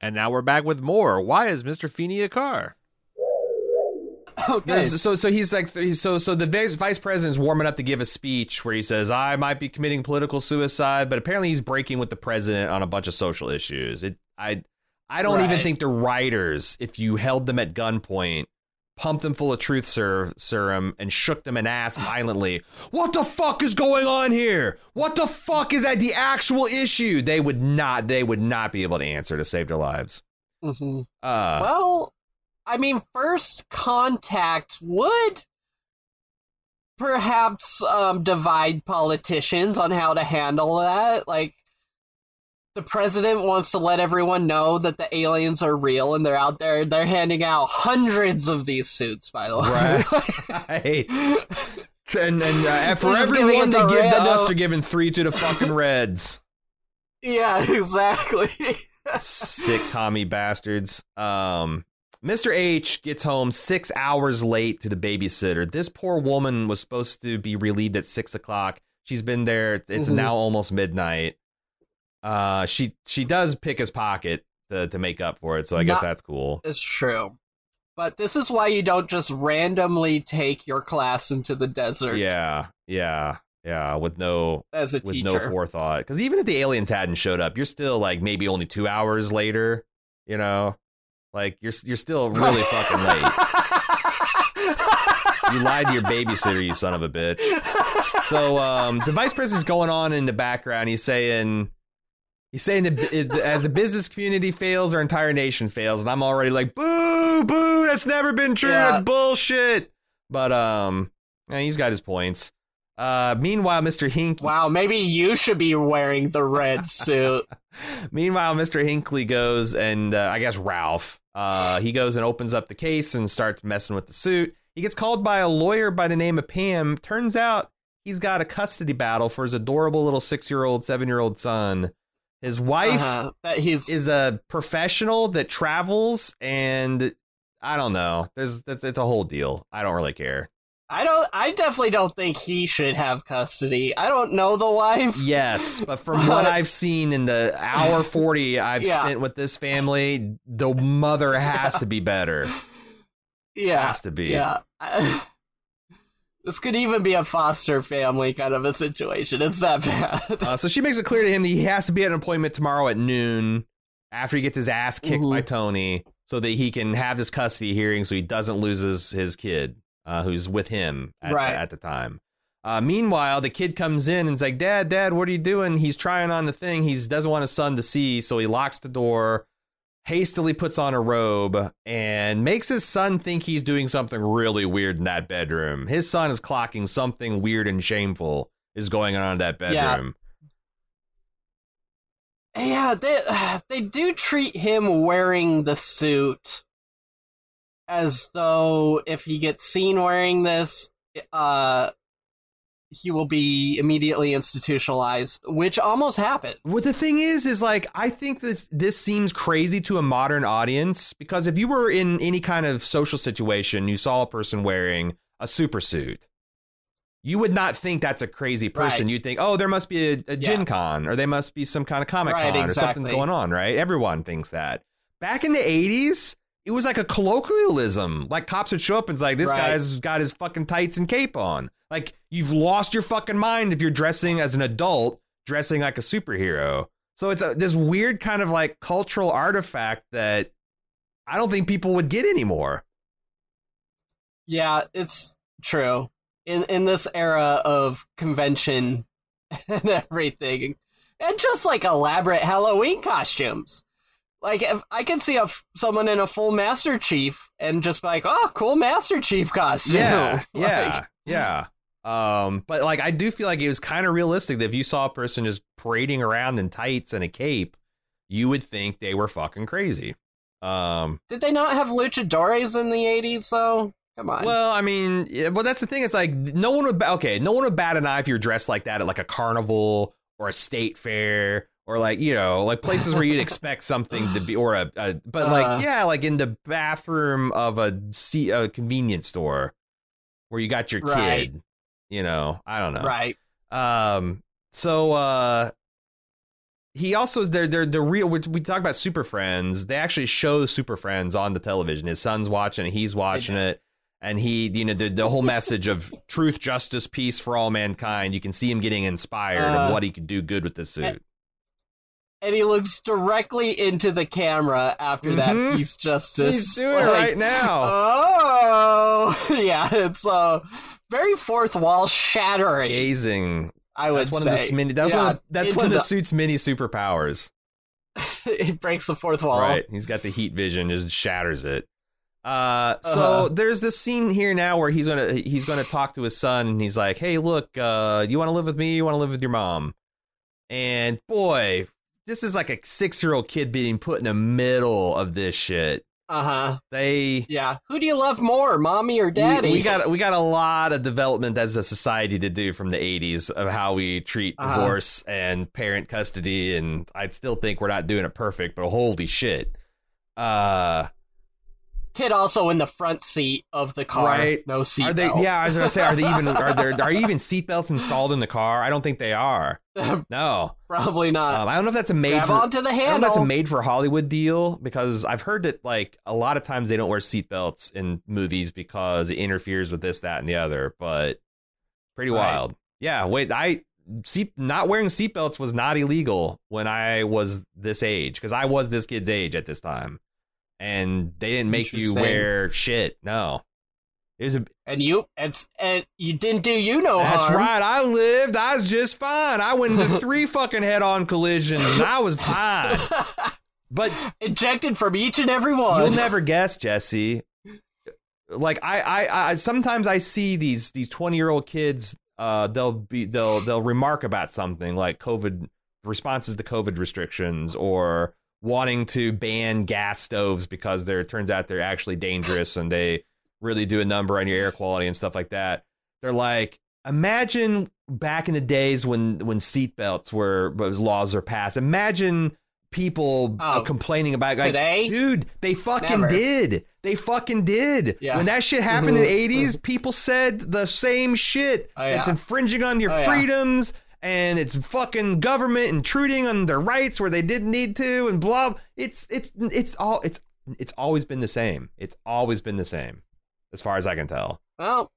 And now we're back with more. Why is Mr. Feeny a car? okay. So so he's like he's, so so the vice, vice president's warming up to give a speech where he says I might be committing political suicide, but apparently he's breaking with the president on a bunch of social issues. It I I don't even think the writers, if you held them at gunpoint, pumped them full of truth ser- serum and shook them and asked violently, "What the fuck is going on here? What the fuck is that the actual issue?" They would not they would not be able to answer to save their lives. Mhm. Uh Well, I mean, first contact would perhaps um, divide politicians on how to handle that. Like, the president wants to let everyone know that the aliens are real and they're out there. They're handing out hundreds of these suits, by the way. Right. And, and uh, for They're just giving everyone they to give to us, they're giving three to the fucking Reds. yeah, exactly. Sick commie bastards. Um, Mr. H gets home six hours late to the babysitter. This poor woman was supposed to be relieved at six o'clock. She's been there. It's Mhm. now almost midnight. Uh, she she does pick his pocket to, to make up for it, so I guess Not- that's cool. It's true. But this is why you don't just randomly take your class into the desert. Yeah, yeah. Yeah, with no as a with teacher. no forethought. Because even if the aliens hadn't showed up, you're still like maybe only two hours later. You know, like you're you're still really fucking late. You lied to your babysitter, you son of a bitch. So um, the vice president's going on in the background. He's saying, he's saying that as the business community fails, our entire nation fails, and I'm already like, boo, boo, that's never been true. Yeah. That's bullshit. But um, yeah, he's got his points. Uh, meanwhile, Mr. Hinkley. wow, maybe you should be wearing the red suit. Meanwhile, Mr. Hinkley goes and uh, I guess Ralph. Uh, he goes and opens up the case and starts messing with the suit. He gets called by a lawyer by the name of Pam. Turns out he's got a custody battle for his adorable little six-year-old, seven-year-old son. His wife Uh-huh. That he's is a professional that travels, and I don't know. There's it's, it's a whole deal. I don't really care. I don't I definitely don't think he should have custody. I don't know the wife. Yes, but from what I've seen in the hour 40 I've Yeah. spent with this family, the mother has to be better. Yeah. Has to be. Yeah. This could even be a foster family kind of a situation. It's that bad. Uh, so she makes it clear to him that he has to be at an appointment tomorrow at noon after he gets his ass kicked Mhm. by Tony so that he can have this custody hearing so he doesn't lose his, his kid uh, who's with him at, Right. at the time. Uh, meanwhile, the kid comes in and is like, Dad, Dad, what are you doing? He's trying on the thing. He doesn't want his son to see, so he locks the door, hastily puts on a robe, and makes his son think he's doing something really weird in that bedroom. His son is clocking something weird and shameful is going on in that Yeah. bedroom. yeah, they they do treat him wearing the suit as though if he gets seen wearing this, uh he will be immediately institutionalized, which almost happened. What the thing is, is like I think this this seems crazy to a modern audience because if you were in any kind of social situation, you saw a person wearing a super suit, you would not think that's a crazy person. Right. You'd think, oh, there must be a, a Gen Con or they must be some kind of Comic Con Right, or something's going on, right? Everyone thinks that. Back in the '80s, it was like a colloquialism. Like cops would show up and it's like, this Right. guy's got his fucking tights and cape on. Like you've lost your fucking mind if you're dressing as an adult, dressing like a superhero. So it's a, this weird kind of like cultural artifact that I don't think people would get anymore. Yeah, it's true. In in this era of convention and everything, and just like elaborate Halloween costumes. Like if I could see a someone in a full Master Chief and just be like, "Oh, cool Master Chief costume." Yeah, Like, yeah, yeah. Um, but like I do feel like it was kind of realistic that if you saw a person just parading around in tights and a cape, you would think they were fucking crazy. Um, Did they not have luchadores in the '80s though? Come on. well, I mean, yeah, well, that's the thing. It's like no one would. ba- Okay, no one would bat an eye if you're dressed like that at like a carnival or a state fair or like you know like places where you'd expect something to be or a, a but Uh. like yeah, like in the bathroom of a, a convenience store where you got your Right. kid. You know, I don't know. right. Um. So, uh, he also they're they're the real. We, we talk about Super Friends. They actually show Super Friends on the television. His son's watching it. He's watching it. And he, you know, the, the whole message of truth, justice, peace for all mankind. You can see him getting inspired Uh, of what he could do good with this suit. And he looks directly into the camera after Mhm. that peace justice. He's doing it right now. Oh, yeah, it's uh very fourth wall shattering. Gazing. I would That's one say. of the mini. That's Yeah, one. Of, that's one of the, the- suit's mini superpowers. it breaks the fourth wall. Right. He's got the heat vision, just shatters it. Uh, so Uh-huh. there's this scene here now where he's gonna he's gonna talk to his son and he's like, "Hey, look, uh, you want to live with me? You want to live with your mom?" And boy, this is like a six year old kid being put in the middle of this shit. Uh huh. They Yeah. Who do you love more, mommy or daddy? We, we got we got a lot of development as a society to do from the '80s of how we treat Uh-huh. divorce and parent custody, and I'd still think we're not doing it perfect, but holy shit. Uh, Kid also in the front seat of the car. Right. No seat. Are they? Yeah, I was gonna say, are they even? Are there? Are even seatbelts installed in the car? I don't think they are. No, Probably not. um, I don't know if that's a made Grab for. onto the I don't know if handle. that's a made for Hollywood deal because I've heard that like a lot of times they don't wear seatbelts in movies because it interferes with this, that, and the other. But pretty Right. wild. Yeah, wait, I seat not wearing seatbelts was not illegal when I was this age because I was this kid's age at this time, and they didn't make you wear shit. No, it was a, And you, it's and you didn't do you no that's harm. right. I lived. I was just fine. I went into three fucking head-on collisions, and I was fine. But Ejected from each and every one. You'll never guess, Jesse. Like I, I, I sometimes I see these these twenty year old kids. Uh, they'll be they'll they'll remark about something like COVID responses to COVID restrictions or wanting to ban gas stoves because they're it turns out they're actually dangerous and they really do a number on your air quality and stuff like that. They're like, imagine back in the days when when seatbelts were laws are passed. Imagine people uh, Oh. complaining about like, Today? dude, they fucking Never. did. They fucking did. Yeah. When that shit happened in the Mhm. 80s, people said the same shit. Oh, yeah. It's infringing on your Oh, yeah. And it's fucking government intruding on their rights where they didn't need to and blah. It's it's it's all it's it's always been the same. It's always been the same as far as I can tell. Well,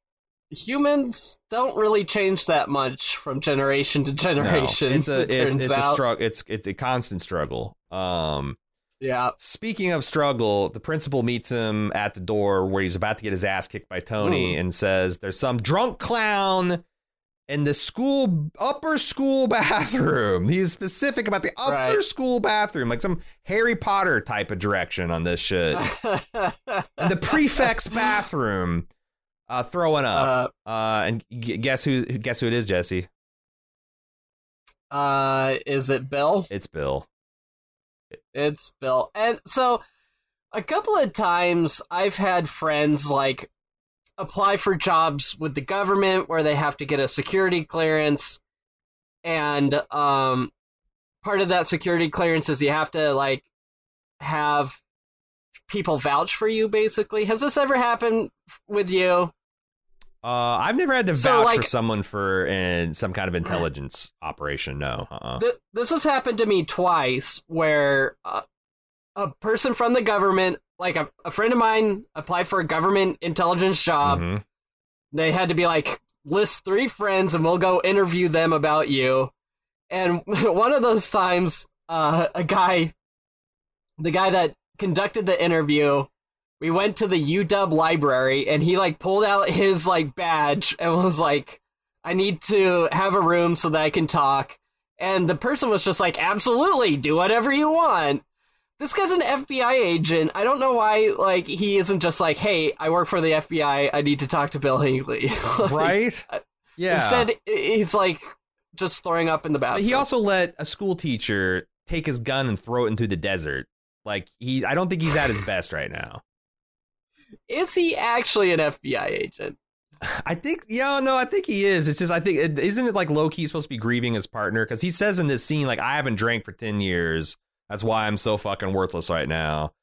humans don't really change that much from generation to No, generation. it's a it it's, a struggle. It's it's a constant struggle. Um Yeah. Speaking of struggle, the principal meets him at the door where he's about to get his ass kicked by Tony Ooh. and says, There's some drunk clown in the school, upper school bathroom. He's specific about the upper Right. school bathroom, like some Harry Potter type of direction on this shit. and the prefect's bathroom, uh, throwing up. uh, Uh, and guess who? Guess who it is, Jesse? uh, is it Bill? It's Bill. It's Bill. And so a couple of times I've had friends like apply for jobs with the government where they have to get a security clearance and um part of that security clearance is you have to like have people vouch for you basically. Has this ever happened with you? Uh, I've never had to So, vouch for someone for in some kind of intelligence operation. No. Uh-uh. Th- this has happened to me twice where uh, a person from the government like a, a friend of mine applied for a government intelligence job. Mhm. they had to be like list three friends and we'll go interview them about you. And one of those times uh, a guy the guy that conducted the interview we went to the uw library and he like pulled out his like badge and was like i need to have a room so that i can talk. And the person was just like absolutely do whatever you want this guy's an FBI agent. I don't know why, like, he isn't just like, "Hey, I work for the FBI. I need to talk to Bill Hinkley." Like, right? Yeah. Instead, he's like just throwing up in the bathroom. he also let a school teacher take his gun and throw it into the desert. Like he, I don't think he's at his best right now. is he actually an FBI agent? I think, yeah, no, I think he is. It's just, I think, isn't it like low key supposed to be grieving his partner? Because he says in this scene, like, I haven't drank for ten years. That's why I'm so fucking worthless right now.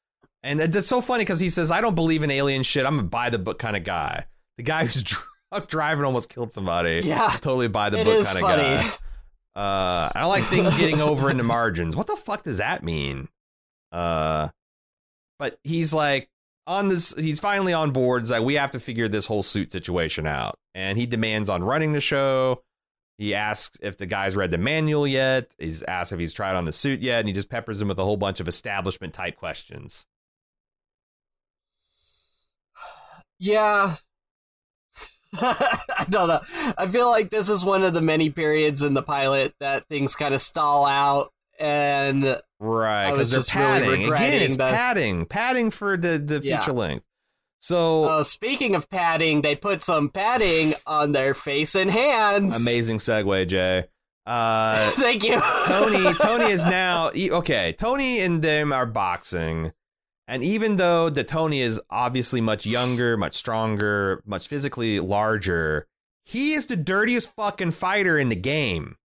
And it's it's so funny because he says, I don't believe in alien shit. I'm a buy the book kind of guy. The guy who's drunk driving almost killed somebody. Yeah, totally buy the book kind of guy. Uh, I don't like things getting over into margins. What the fuck does that mean? Uh, but he's like on this. He's finally on board. He's like, we have to figure this whole suit situation out, and he demands on running the show. He asks if the guy's read the manual yet. He's asked if he's tried on the suit yet, and he just peppers him with a whole bunch of establishment type questions. Yeah. I don't know. I feel like this is one of the many periods in the pilot that things kind of stall out, and Right, because they're just really padding. Again, it's that- padding, padding for the the Yeah. length. So uh, speaking of padding, they put some padding on their face and hands. amazing segue, Jay. Uh, Thank you, Tony Tony is now okay. Tony and them are boxing, and even though the Tony is obviously much younger, much stronger, much physically larger, he is the dirtiest fucking fighter in the game.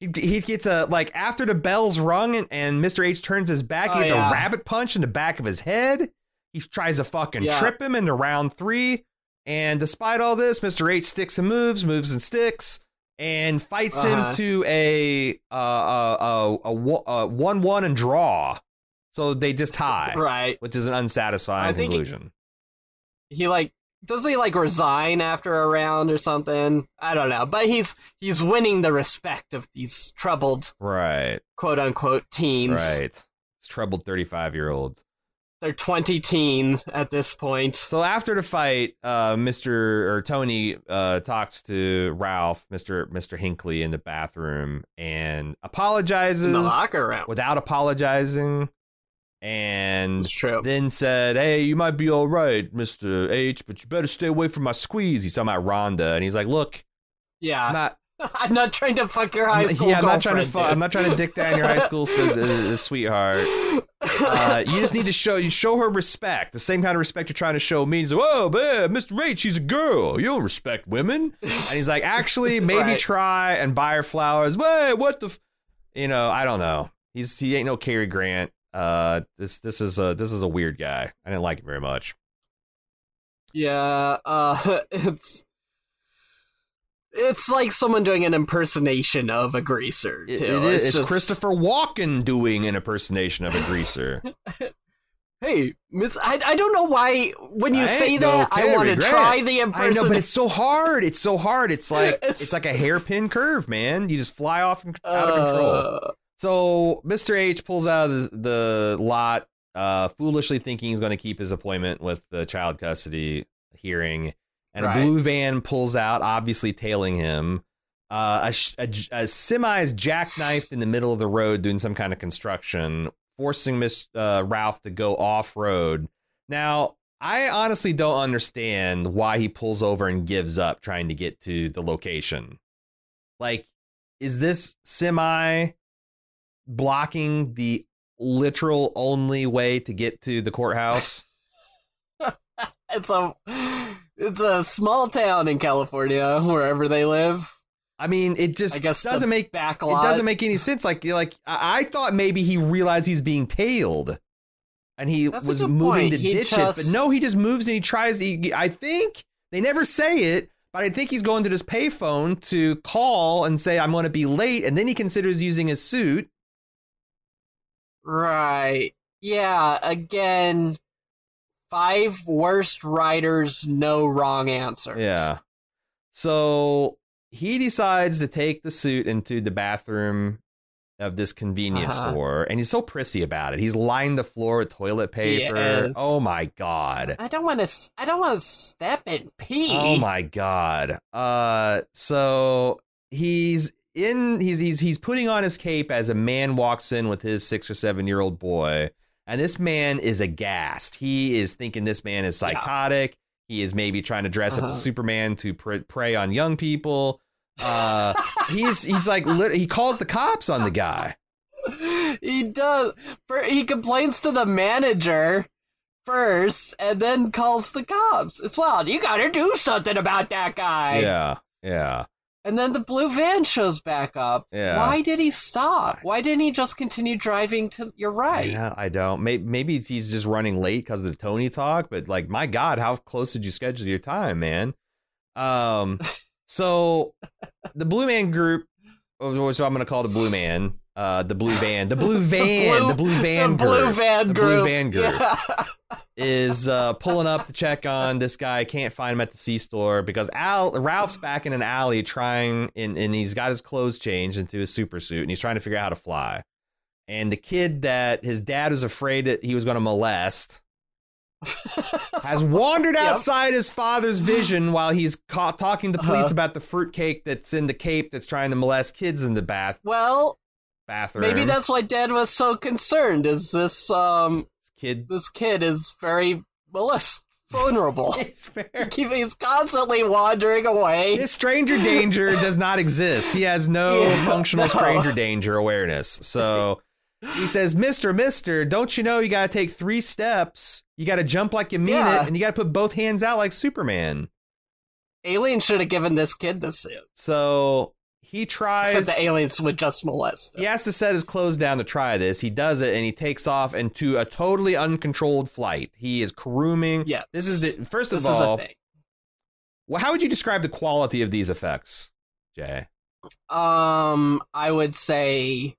He, he gets a like after the bell's rung and, and Mr. H turns his back, Oh, he gets yeah. a rabbit punch in the back of his head. He tries to fucking Yeah. trip him into round three, and despite all this, Mr. H sticks and moves, moves and sticks, and fights Uh-huh. him to a uh, a, a, a, a one one and draw. So they just tie, right? which is an unsatisfying I think it- conclusion. He like does he like resign after a round or something? I don't know, but he's he's winning the respect of these troubled Right. quote unquote teens. Right. It's troubled 35 year olds. They're twenty teen at this point. So after the fight, uh, Mr. or Tony uh, talks to Ralph, Mr. Mr. Hinkley, in the bathroom and apologizes In the locker room. without apologizing, and then said, "Hey, you might be all right, Mr. H, but you better stay away from my squeeze." He's talking about Rhonda, and he's like, "Look, yeah. I'm not, I'm not trying to fuck your high school yeah, I'm not trying to, girlfriend, fu- I'm not trying to dick down your high school so, uh, sweetheart. Uh, you just need to show you show her respect, the same kind of respect you're trying to show me. He's like, "Whoa, man, Mr. H, she's a girl. You don't respect women." And he's like, "Actually, maybe Right. try and buy her flowers." Wait, what the? F-? You know, I don't know. He's he ain't no Cary Grant. Uh, this this is a this is a weird guy. I didn't like him very much. yeah, uh, it's it's like someone doing an impersonation of a greaser. Too. It- it is. It's just, Christopher Walken doing an impersonation of a greaser. Hey, Miss, I I don't know why when you I say that I want to try the I know, impersonation. but it's so hard. It's so hard. It's like it's, It's- like a hairpin curve, man. You just fly off and out of control. Uh, So Mr. H pulls out of the, the lot, uh, foolishly thinking he's going to keep his appointment with the child custody hearing, and Right. a blue van pulls out, obviously tailing him. Uh, a, a, a semi is jackknifed in the middle of the road doing some kind of construction, forcing Miss uh, Ralph to go off road. Now, I honestly don't understand why he pulls over and gives up trying to get to the location. Like, is this semi blocking the literal only way to get to the courthouse? it's a it's a small town in California, wherever they live. I mean, it just I guess doesn't make back it doesn't make any sense. Like, like I thought maybe he realized he's being tailed, and he That's was moving point. to He ditch it. But no, he just moves and he tries. He, I think they never say it, but I think he's going to this payphone to call and say I'm going to be late, and then he considers using his suit. Right. Yeah, again, five worst writers, no wrong answers. Yeah. So he decides to take the suit into the bathroom of this convenience Uh-huh. store, and he's so prissy about it. He's lined the floor with toilet paper. Oh my god. I don't want to. I don't want to step and pee. Oh my god. Uh so he's in he's he's he's putting on his cape as a man walks in with his 6 or 7 year old boy and this man is aghast. He is thinking this man is Yeah. psychotic. He is maybe trying to dress up Uh-huh. as Superman to pre- prey on young people. Uh he's he's like he calls the cops on the guy. he does. For he complains to the manager first, and then calls the cops. It's wild. You got to do something about that guy. Yeah. Yeah. And then the blue van shows back up. Yeah. Why did he stop? Why didn't he just continue driving to your right? Yeah, I don't. Maybe, maybe he's just running late because of the Tony talk. But like, my God, how close did you schedule your time, man? Um, so the Blue Man Group. oh, So I'm going to call the Blue Man, uh, the Blue Van, the Blue Van, the Blue Van the Group blue van The group. Blue Van Group. Yeah. is uh, pulling up to check on this guy. Can't find him at the C store because Al Ralph's back in an alley trying, and, and he's got his clothes changed into his super suit, and he's trying to figure out how to fly. And the kid that his dad was afraid that he was going to molest has wandered Yep. outside his father's vision while he's ca- talking to police Uh-huh. about the fruitcake that's in the cape that's trying to molest kids in the bath well, bathroom. maybe that's why Dad was so concerned. Is this um kid. this kid is very molest vulnerable. It's fair. He's constantly wandering away. His stranger danger does not exist. He has no Yeah, functional no. stranger danger awareness. So he says, Mister, Mister, don't you know you got to take three steps? You got to jump like you mean Yeah. it, and you got to put both hands out like Superman. Alien should have given this kid the suit. So he tries. Except the aliens would just molest him. He has to set his clothes down to try this. He does it, and he takes off into a totally uncontrolled flight. He is caroming. Yes. This is the first of all. Well, how would you describe the quality of these effects, Jay? Um, I would say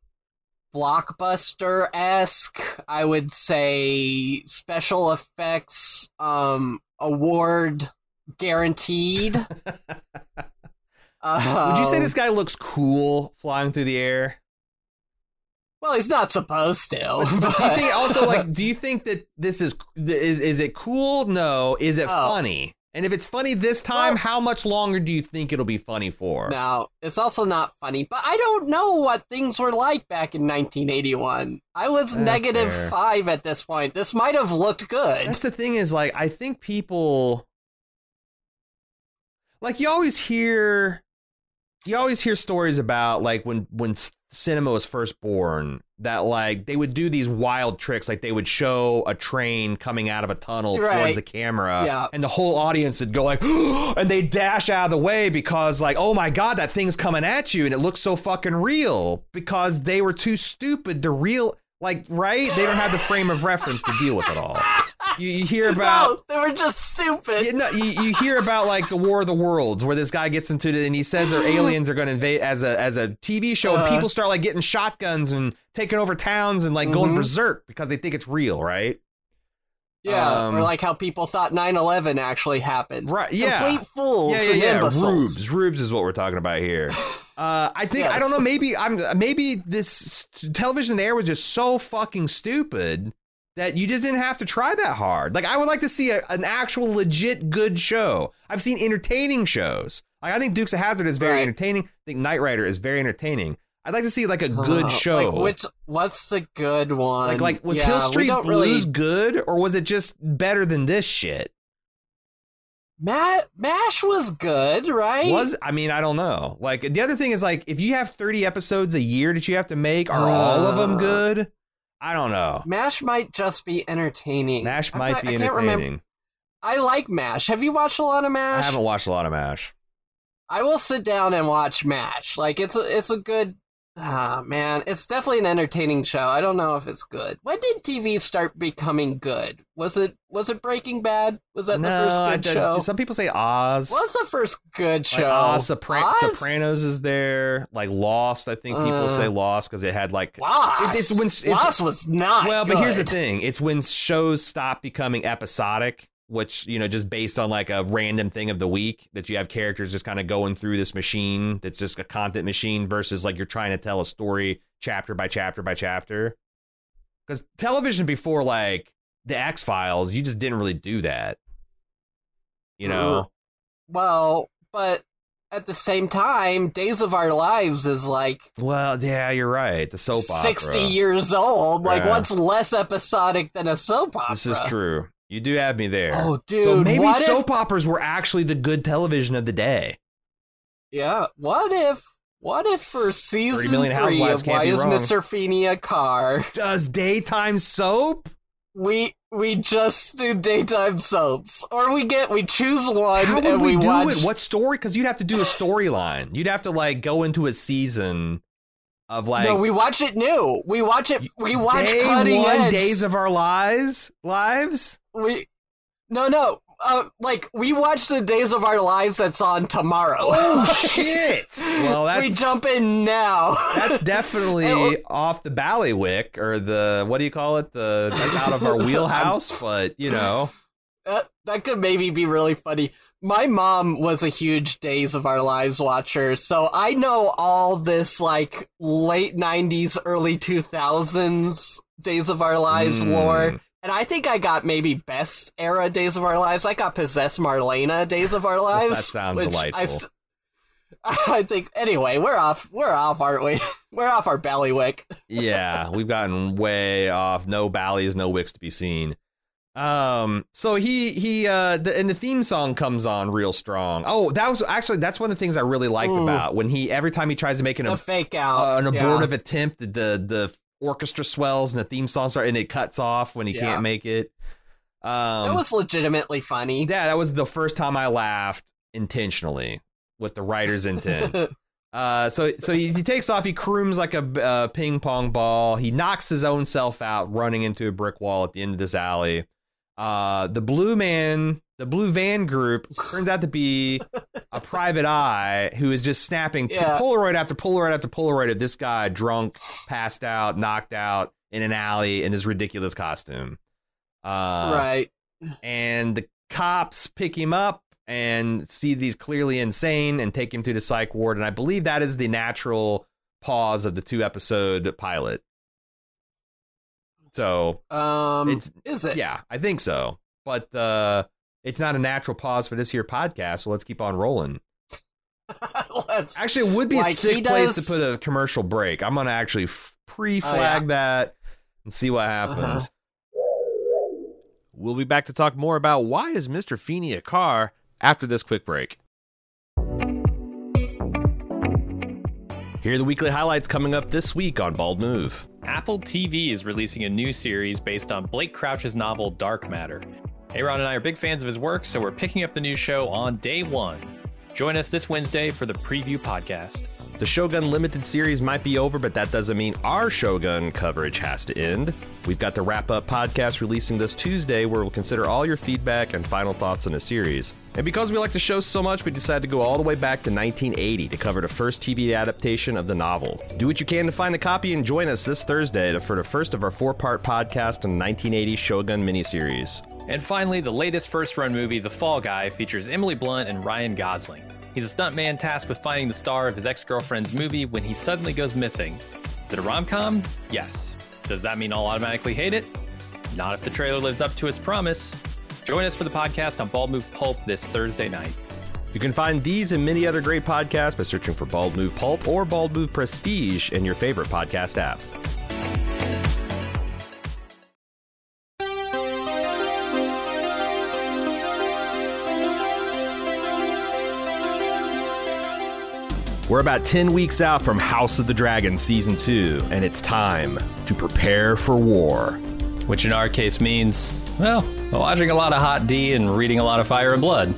blockbuster esque. I would say special effects um award guaranteed. Uh, Would you say this guy looks cool flying through the air? Well, he's not supposed to. But do you think also like do you think that this is is is it cool? No. Is it Oh. funny? And if it's funny this time, Well- how much longer do you think it'll be funny for? No, it's also not funny, but I don't know what things were like back in 1981. I was negative five at this point. This might have looked good. That's the thing is like I think people like you always hear you always hear stories about like when when cinema was first born that like they would do these wild tricks like they would show a train coming out of a tunnel towards Right. the camera Yeah. and the whole audience would go like and they dash out of the way because like oh my god that thing's coming at you and it looks so fucking real because they were too stupid to real like right they don't have the frame of reference to deal with it all you, you hear about no, they were just stupid. you, know, you, you hear about like the War of the Worlds, where this guy gets into it and he says their aliens are going to invade as a as a TV show, and Uh. people start like getting shotguns and taking over towns and like going Mhm. berserk because they think it's real, right? yeah, um, or like how people thought 9/11 actually happened. Right? Yeah. Complete fools yeah, yeah, and yeah. Rubes, rubes is what we're talking about here. Uh, I think I don't know. Maybe I'm maybe this television there was just so fucking stupid that you just didn't have to try that hard. Like I would like to see a, an actual legit good show. I've seen entertaining shows. Like I think Dukes of Hazzard is very Right. entertaining. I think Knight Rider is very entertaining. I'd like to see like a good Uh, show. Like which? What's the good one? like like was Yeah, Hill Street Blues Really... good or was it just better than this shit? Ma- Mash was good, right? Was I mean I don't know. Like the other thing is like if you have 30 episodes a year that you have to make, are all of them Uh. good? I don't know. Mash might just be entertaining. Mash might not- be I entertaining. I like Mash. Have you watched a lot of Mash? I haven't watched a lot of Mash. I will sit down and watch Mash. Like it's a it's a good ah man, it's definitely an entertaining show. I don't know if it's good. When did TV start becoming good? Was it was it Breaking Bad? Was that no, the first good show? some people say Oz. What's the first good like show? Oz, Sopra- Oz? Sopranos is there. Like Lost, I think people Uh, say Lost because it had like. Lost. It's- it's when- it's- Lost was not. well, but here's the thing: it's when shows stop becoming episodic, which you know, just based on like a random thing of the week that you have characters just kind of going through this machine that's just a content machine versus like you're trying to tell a story chapter by chapter by chapter. Because television before like the X Files, you just didn't really do that. You know, Well, but at the same time, Days of Our Lives is like well, yeah, you're right. The soap opera. 60 years old. Like, Yeah. what's less episodic than a soap opera? This is true. You do have me there. Oh, dude. so maybe soap if, operas were actually the good television of the day. Yeah. What if. What if for season million three housewives of Why is wrong. Mr. Feeny a car? Does daytime soap? We we just do daytime soaps, or we get we choose one How would and we, we, do watch. it? What story? Because you'd have to do a storyline. You'd have to like go into a season of like no, we watch it new. We watch it. We watch day cutting one edge. days of our lives lives. we no no. Uh, like we watch the Days of Our Lives that's on tomorrow. Oh shit! Well, that's we jump in now. That's definitely off the ballywick or the what do you call it? The like out of our wheelhouse, but you know. that, that could maybe be really funny. My mom was a huge Days of Our Lives watcher, so I know all this like late 90s, early 2000s Days of Our Lives Mm. lore. And I think I got maybe best era Days of Our Lives. I got Possess Marlena Days of Our Lives. That sounds which delightful. I, I think anyway, we're off. We're off, aren't we? We're off our ballywick. yeah, we've gotten way off. No ballies, no wicks to be seen. Um, so he he uh, the, and the theme song comes on real strong. Oh, that was actually that's one of the things I really liked about when he every time he tries to make an ab- fake out. uh, an yeah. abortive attempt, the, the the orchestra swells and the theme song starts and it cuts off when he Yeah. can't make it. Um, That was legitimately funny. yeah, that was the first time I laughed intentionally with the writer's intent. Uh, so so he, he takes off. He crooms like a uh, ping pong ball. He knocks his own self out, running into a brick wall at the end of this alley. Uh, the blue man, the blue van group, turns out to be a private eye who is just snapping Yeah. Polaroid after Polaroid after Polaroid of this guy drunk, passed out, knocked out in an alley in his ridiculous costume. Uh, right. and the cops pick him up and see these clearly insane and take him to the psych ward. And I believe that is the natural pause of the two episode pilot. So Um, It's- is it? yeah, I think so. But uh, it's not a natural pause for this here podcast. So let's keep on rolling. Let's. Actually, it would be a Like he sick place does- to put a commercial break. I'm gonna actually pre-flag Oh, that and see what happens. We'll be back to talk more about why is Mr. Feeny a car after this quick break. Here are the weekly highlights coming up this week on Bald Move. Apple TV is releasing a new series based on Blake Crouch's novel Dark Matter. Aaron and I are big fans of his work, so we're picking up the new show on day one. Join us this Wednesday for the preview podcast. The Shogun Limited series might be over, but that doesn't mean our Shogun coverage has to end. We've got the wrap up podcast releasing this Tuesday where we'll consider all your feedback and final thoughts on the series. And because we like the show so much, we decided to go all the way back to 1980 to cover the first TV adaptation of the novel. Do what you can to find a copy and join us this Thursday for the first of our four part podcast on the 1980 Shogun miniseries. And finally, the latest first run movie, The Fall Guy, features Emily Blunt and Ryan Gosling. He's a stuntman tasked with finding the star of his ex girlfriend's movie when he suddenly goes missing. Is it a rom com? Yes. Does that mean I'll automatically hate it? Not if the trailer lives up to its promise. Join us for the podcast on Bald Move Pulp this Thursday night. You can find these and many other great podcasts by searching for Bald Move Pulp or Bald Move Prestige in your favorite podcast app. We're about 10 weeks out from House of the Dragon Season 2, and it's time to prepare for war. Which in our case means, well, watching a lot of Hot D and reading a lot of Fire and Blood.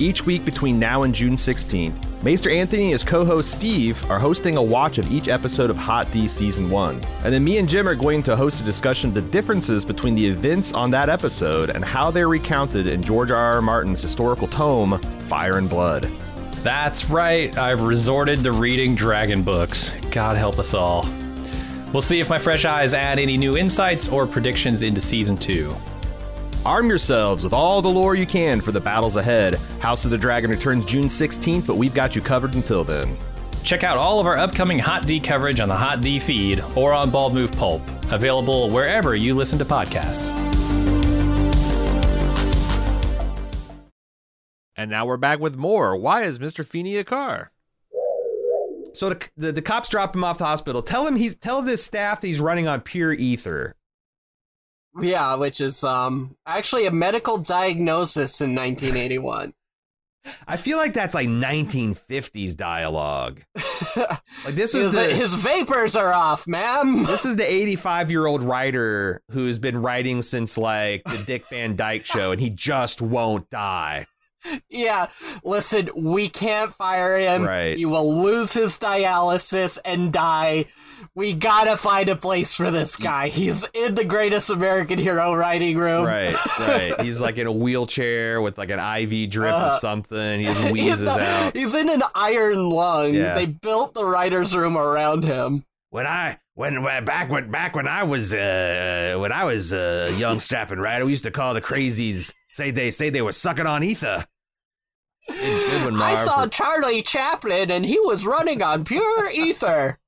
Each week between now and June 16th, Maester Anthony and his co host Steve are hosting a watch of each episode of Hot D Season 1. And then me and Jim are going to host a discussion of the differences between the events on that episode and how they're recounted in George R. R. Martin's historical tome, Fire and Blood. That's right, I've resorted to reading dragon books. God help us all. We'll see if my fresh eyes add any new insights or predictions into season two. Arm yourselves with all the lore you can for the battles ahead. House of the Dragon returns June 16th, but we've got you covered until then. Check out all of our upcoming Hot D coverage on the Hot D feed or on Bald Move Pulp, available wherever you listen to podcasts. And now we're back with more. Why is Mr. Feeny a car? So the, the the cops drop him off to the hospital. Tell him he's tell this staff that he's running on pure ether. Yeah, which is um actually a medical diagnosis in 1981. I feel like that's like 1950s dialogue. Like this was his, the his vapors are off, ma'am. this is the 85 year old writer who's been writing since like the Dick Van Dyke show, and he just won't die. Yeah, listen, we can't fire him. Right. He will lose his dialysis and die. We gotta find a place for this guy. He's in the greatest American hero writing room. Right, right. He's like in a wheelchair with like an IV drip Uh, of something. He just He's, wheezes the- out. he's in an iron lung. Yeah. They built the writer's room around him. When I when, when back when back when I was uh when I was a young strapping rider, we used to call the crazies say they say they were sucking on ether. Good one, I saw Charlie Chaplin and he was running on pure ether.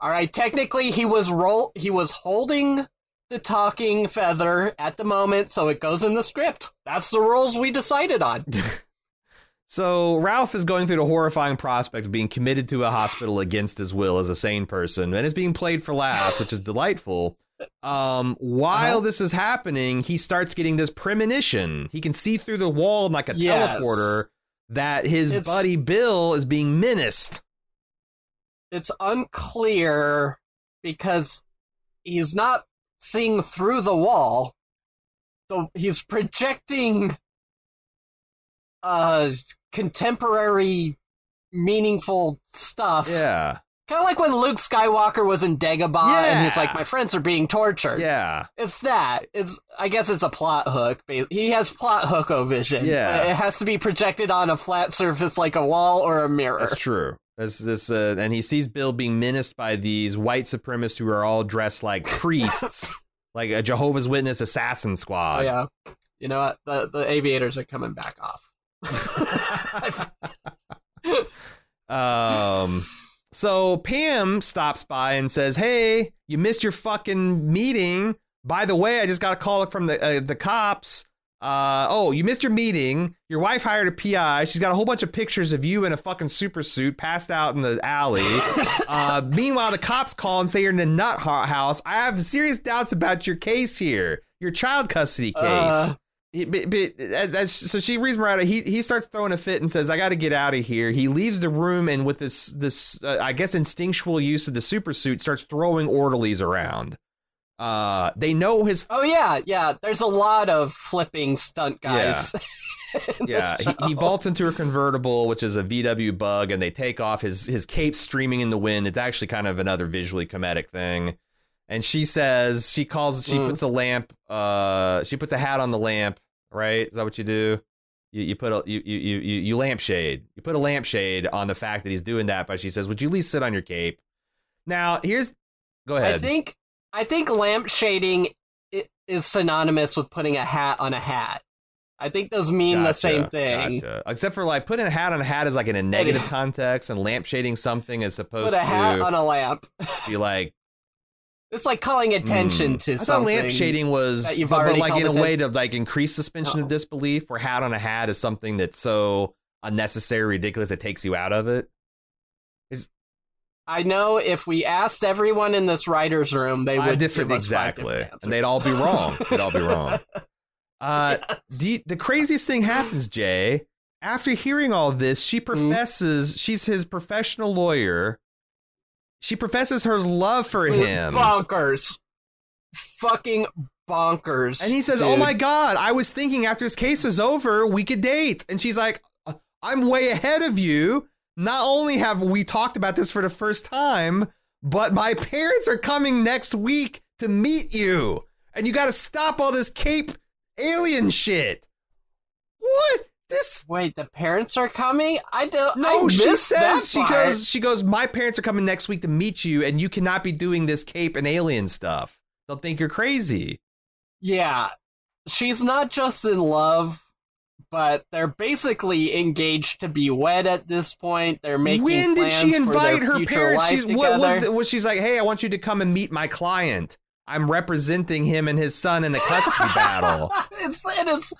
All right, technically he was roll he was holding the talking feather at the moment, so it goes in the script. That's the rules we decided on. So Ralph is going through the horrifying prospect of being committed to a hospital against his will as a sane person, and is being played for laughs, which is delightful. Um, while Uh-huh. this is happening, he starts getting this premonition. He can see through the wall like a Yes. teleporter that his It's- buddy Bill is being menaced. It's unclear because he's not seeing through the wall. So he's projecting uh contemporary meaningful stuff. Yeah, Kind of like when Luke Skywalker was in Dagobah and he's like, my friends are being tortured. yeah. It's that. It's I guess it's a plot hook. He has plot hooko vision. Yeah. It has to be projected on a flat surface like a wall or a mirror. That's true. This, this, uh, and he sees Bill being menaced by these white supremacists who are all dressed like priests, like a Jehovah's Witness assassin Oh, squad. yeah. You know what? The the aviators are coming back off. Um, so Pam stops by and says, "Hey, you missed your fucking meeting. By the way, I just got a call from the uh, the cops. Uh, oh, you missed your meeting. Your wife hired a PI. She's got a whole bunch of pictures of you in a fucking super suit, passed out in the alley. uh, meanwhile, the cops call and say you're in a nut house. I have serious doubts about your case here, your child custody case." He- but, but, uh, that's, so she reads Miranda. He he starts throwing a fit and says, "I got to get out of here." He leaves the room and with this this uh, I guess instinctual use of the super suit starts throwing orderlies around. Uh, they know his oh yeah, yeah. There's a lot of flipping stunt guys. the yeah. He, he vaults into a convertible, which is a VW bug, and they take off his his cape streaming in the wind. It's actually kind of another visually comedic thing. And she says she calls she Mm. puts a lamp. Uh, she puts a hat on the lamp. Right? Is that what you do? You, you put a you, you you you lampshade. You put a lampshade on the fact that he's doing that, but she says, "Would you at least sit on your cape?" Now, here's go ahead. I think I think lamp shading is synonymous with putting a hat on a hat. I think those mean the same thing. gotcha. Except for like putting a hat on a hat is like in a negative context, and lampshading something is supposed to Put a hat to on a lamp. be like It's like calling attention Hmm. to I thought something. lampshading was, that you've but, but like in a way to like increase suspension of disbelief. Where hat on a hat is something that's so unnecessary, ridiculous, it takes you out of it. I know if we asked everyone in this writer's room, they would different, give us five exactly, different and they'd all be wrong. they'd all be wrong. Uh, the the craziest thing happens, Jay. After hearing all this, she Hmm? professes she's his professional lawyer. She professes her love for him. Bonkers. Fucking bonkers. And he says, "Oh my god, I was thinking after this case was over, we could date." And she's like, "Uh, "I'm way ahead of you. Not only have we talked about this for the first time, but my parents are coming next week to meet you. And you got to stop all this cape alien shit." What? This Wait, the parents are coming? I don't. no, I she says she goes. She goes. My parents are coming next week to meet you, and you cannot be doing this cape and alien stuff. They'll think you're crazy. Yeah, she's not just in love, but they're basically engaged to be wed at this point. They're making. when did she invite her parents? She's what was the, was she's like, "Hey, I want you to come and meet my client. I'm representing him and his son in a custody battle." it's it is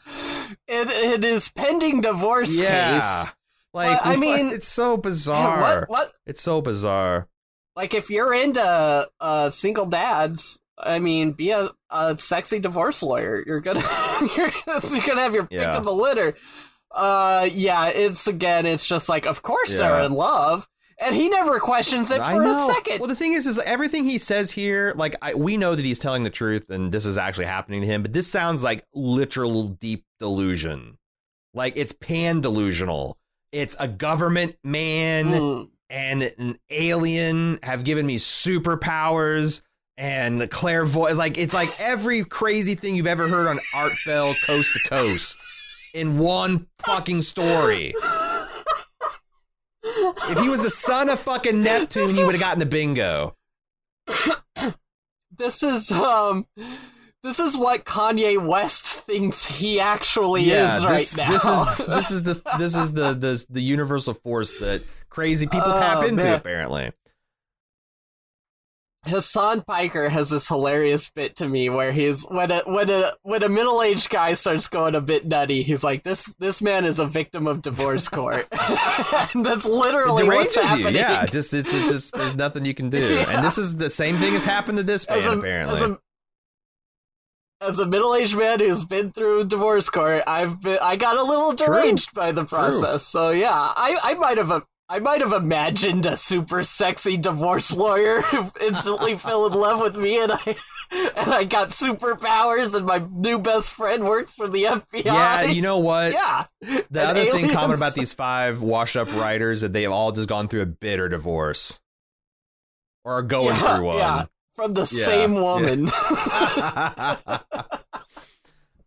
it, it is pending divorce yeah, case. like But, I what? mean- it's so bizarre. What what It's so bizarre. like if you're into uh single dads i mean be a, a sexy divorce lawyer you're gonna you're, you're gonna have your pick Yeah. of the litter uh yeah it's again it's just like of course they're in love and he never questions it for a second Well, the thing is, is everything he says here, like I, we know that he's telling the truth, and this is actually happening to him. But this sounds like literal deep delusion. Like it's pan delusional. It's a government man. Mm. and an alien have given me superpowers and the clairvoyance. Like it's like every crazy thing you've ever heard on Art Bell Coast to Coast in one fucking story. If he was the son of fucking Neptune, This he would have gotten the bingo. this is um this is what kanye west thinks he actually is right this, now this is this is the this is the the the universal force that crazy people Oh, tap into. man. Apparently, Hasan Piker has this hilarious bit to me where he's when a when a when a middle aged guy starts going a bit nutty, he's like, "This this man is a victim of divorce court." and that's it literally what's deranges you. Yeah, just it's it just there's nothing you can do. Yeah. And this is the same thing has happened to this man. as a, apparently, as a as a middle aged man who's been through divorce court, I've been I got a little True. deranged by the process. So yeah, I I might have a. I might have imagined a super sexy divorce lawyer who instantly fell in love with me, and I and I got superpowers, and my new best friend works for the FBI. Yeah, you know what? yeah. The And other thing common about these five washed up writers that they have all just gone through a bitter divorce. Or are going yeah, through one. yeah, from the Yeah, same woman.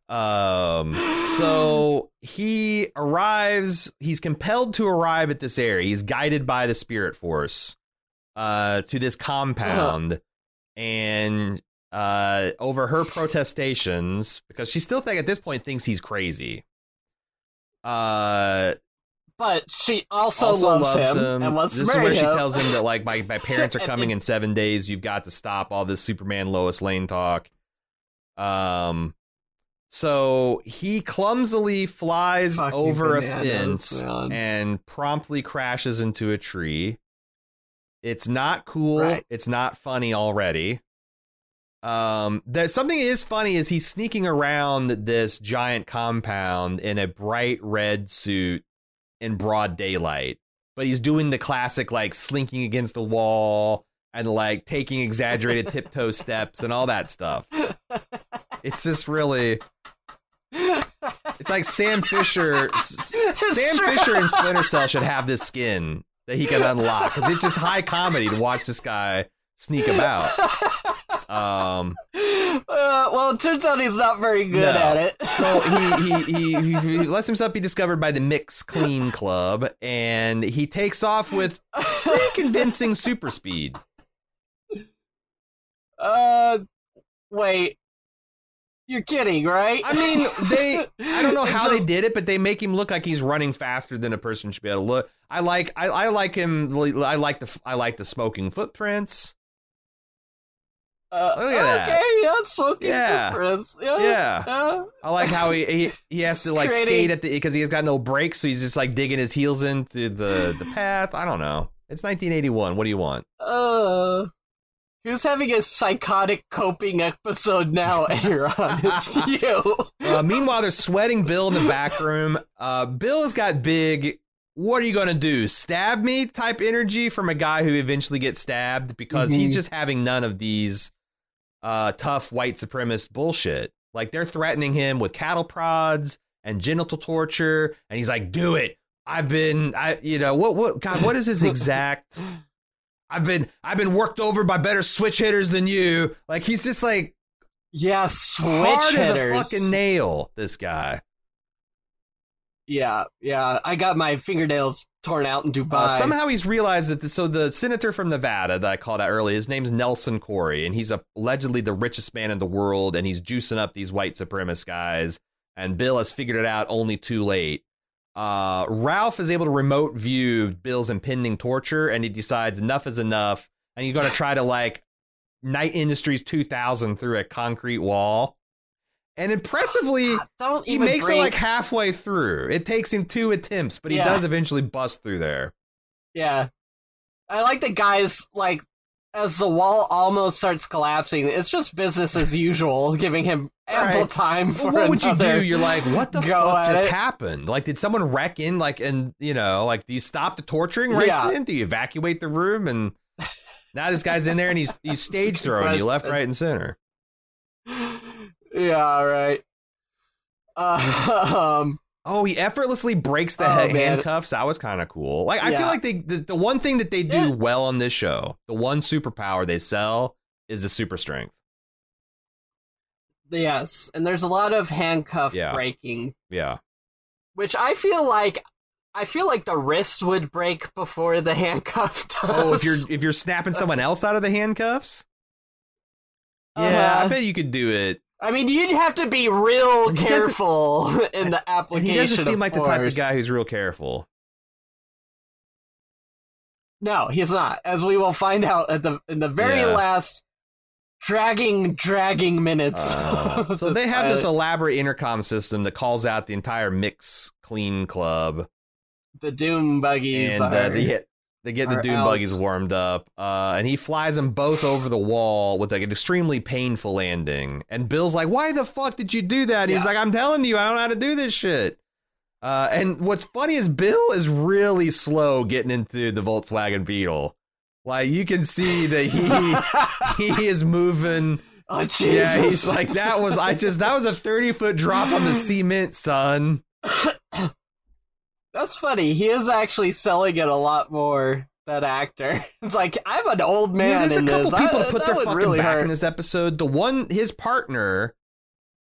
um so he arrives he's compelled to arrive at this area he's guided by the spirit force uh to this compound and uh, over her protestations because she still think at this point thinks he's crazy. Uh, But she also, also loves, loves him, him. and wants this to is marry where she tells him that like my, my parents are coming in seven days. You've got to stop all this Superman Lois Lane talk. Um, so he clumsily flies Fucking over a fence man. and promptly crashes into a tree. It's not cool. Right. It's not funny already. Um, there's something is funny is he's sneaking around this giant compound in a bright red suit in broad daylight, but he's doing the classic like slinking against the wall and like taking exaggerated tiptoe steps and all that stuff. It's just really, it's like Sam Fisher. Sam. Fisher and Splinter Cell should have this skin that he can unlock because it's just high comedy to watch this guy sneak about. Um, Uh, well, it turns out he's not very good No. at it. so he, he, he, he, he lets himself be discovered by the Mix Clean Club, and he takes off with pretty convincing super speed. uh, wait. You're kidding, right? I mean, they. I don't know how they did it, but they make him look like he's running faster than a person should be able to look. I like. I, I like him. I like the. I like the smoking footprints. Uh, Look at that. okay, yeah, smoking Yeah. footprints. Yeah. Yeah. yeah. I like how he he, he has to like creating- skate at the because he's got no brakes, so he's just like digging his heels into the the path. I don't know. It's 1981. What do you want? Uh, who's having a psychotic coping episode now, Aaron? It's you. Uh, meanwhile, they're sweating Bill in the back room. Uh, Bill's got big. What are you gonna do? Stab me? Type energy from a guy who eventually gets stabbed because he's Mhm. just having none of these uh, tough white supremacist bullshit. Like they're threatening him with cattle prods and genital torture, and he's like, "Do it." I've been, I, you know, what, what, God, what is his exact? I've been, I've been worked over by better switch hitters than you. Like he's just like Yeah, switch hard hitters. as a fucking nail. This guy. Yeah, yeah. I got my fingernails torn out in Dubai. Uh, somehow he's realized that. The, so the senator from Nevada that I called out earlier, his name's Nelson Corey, and he's a, allegedly the richest man in the world, and he's juicing up these white supremacist guys. And Bill has figured it out only too late. Uh, Ralph is able to remote view Bill's impending torture, and he decides enough is enough, and he's going to try to like Knight Industries 2000 through a concrete wall. And impressively, Don't he makes it like halfway through. It takes him two attempts, but he Yeah. does eventually bust through there. Yeah. I like the guys like as the wall almost starts collapsing, it's just business as usual, giving him ample Right. time for Well, what would you do? You're like, what the fuck just it. happened? Like, did someone wreck in? Like, and you know, like, do you stop the torturing right Yeah. then? Do you evacuate the room? And now this guy's in there and he's he's stage throwing you left, right, and center. Yeah, all right. Uh, um Oh, he effortlessly breaks the Oh, man. handcuffs. That was kind of cool. Like, I feel like they the, the one thing that they do Yeah. well on this show, the one superpower they sell is the super strength. yes, and there's a lot of handcuff Yeah. breaking, Yeah. which I feel like I feel like the wrist would break before the handcuff does. Oh, if you're if you're snapping someone else out of the handcuffs. Yeah, Uh-huh. I bet you could do it. I mean, you'd have to be real careful in the application. he doesn't seem like the type of guy who's real careful. No, he's not. As we will find out at the in the very Yeah. last dragging, dragging minutes. Uh, so they have this elaborate intercom system that calls out the entire Mix Clean Club, the Doom buggies. and uh, are- they get they get the Doom out. buggies warmed up, uh, and he flies them both over the wall with like an extremely painful landing. And Bill's like, "Why the fuck did you do that?" He's like, "I'm telling you, I don't know how to do this shit." Uh, and what's funny is Bill is really slow getting into the Volkswagen Beetle. Like you can see that he he is moving. oh Jesus! Yeah, he's like that was I just that was a 30 foot drop on the cement, son. That's funny. He is actually selling it a lot more. That actor. It's like I'm an old man yeah, there's a couple this. people I- put their fucking really back hurt. in this episode. The one his partner,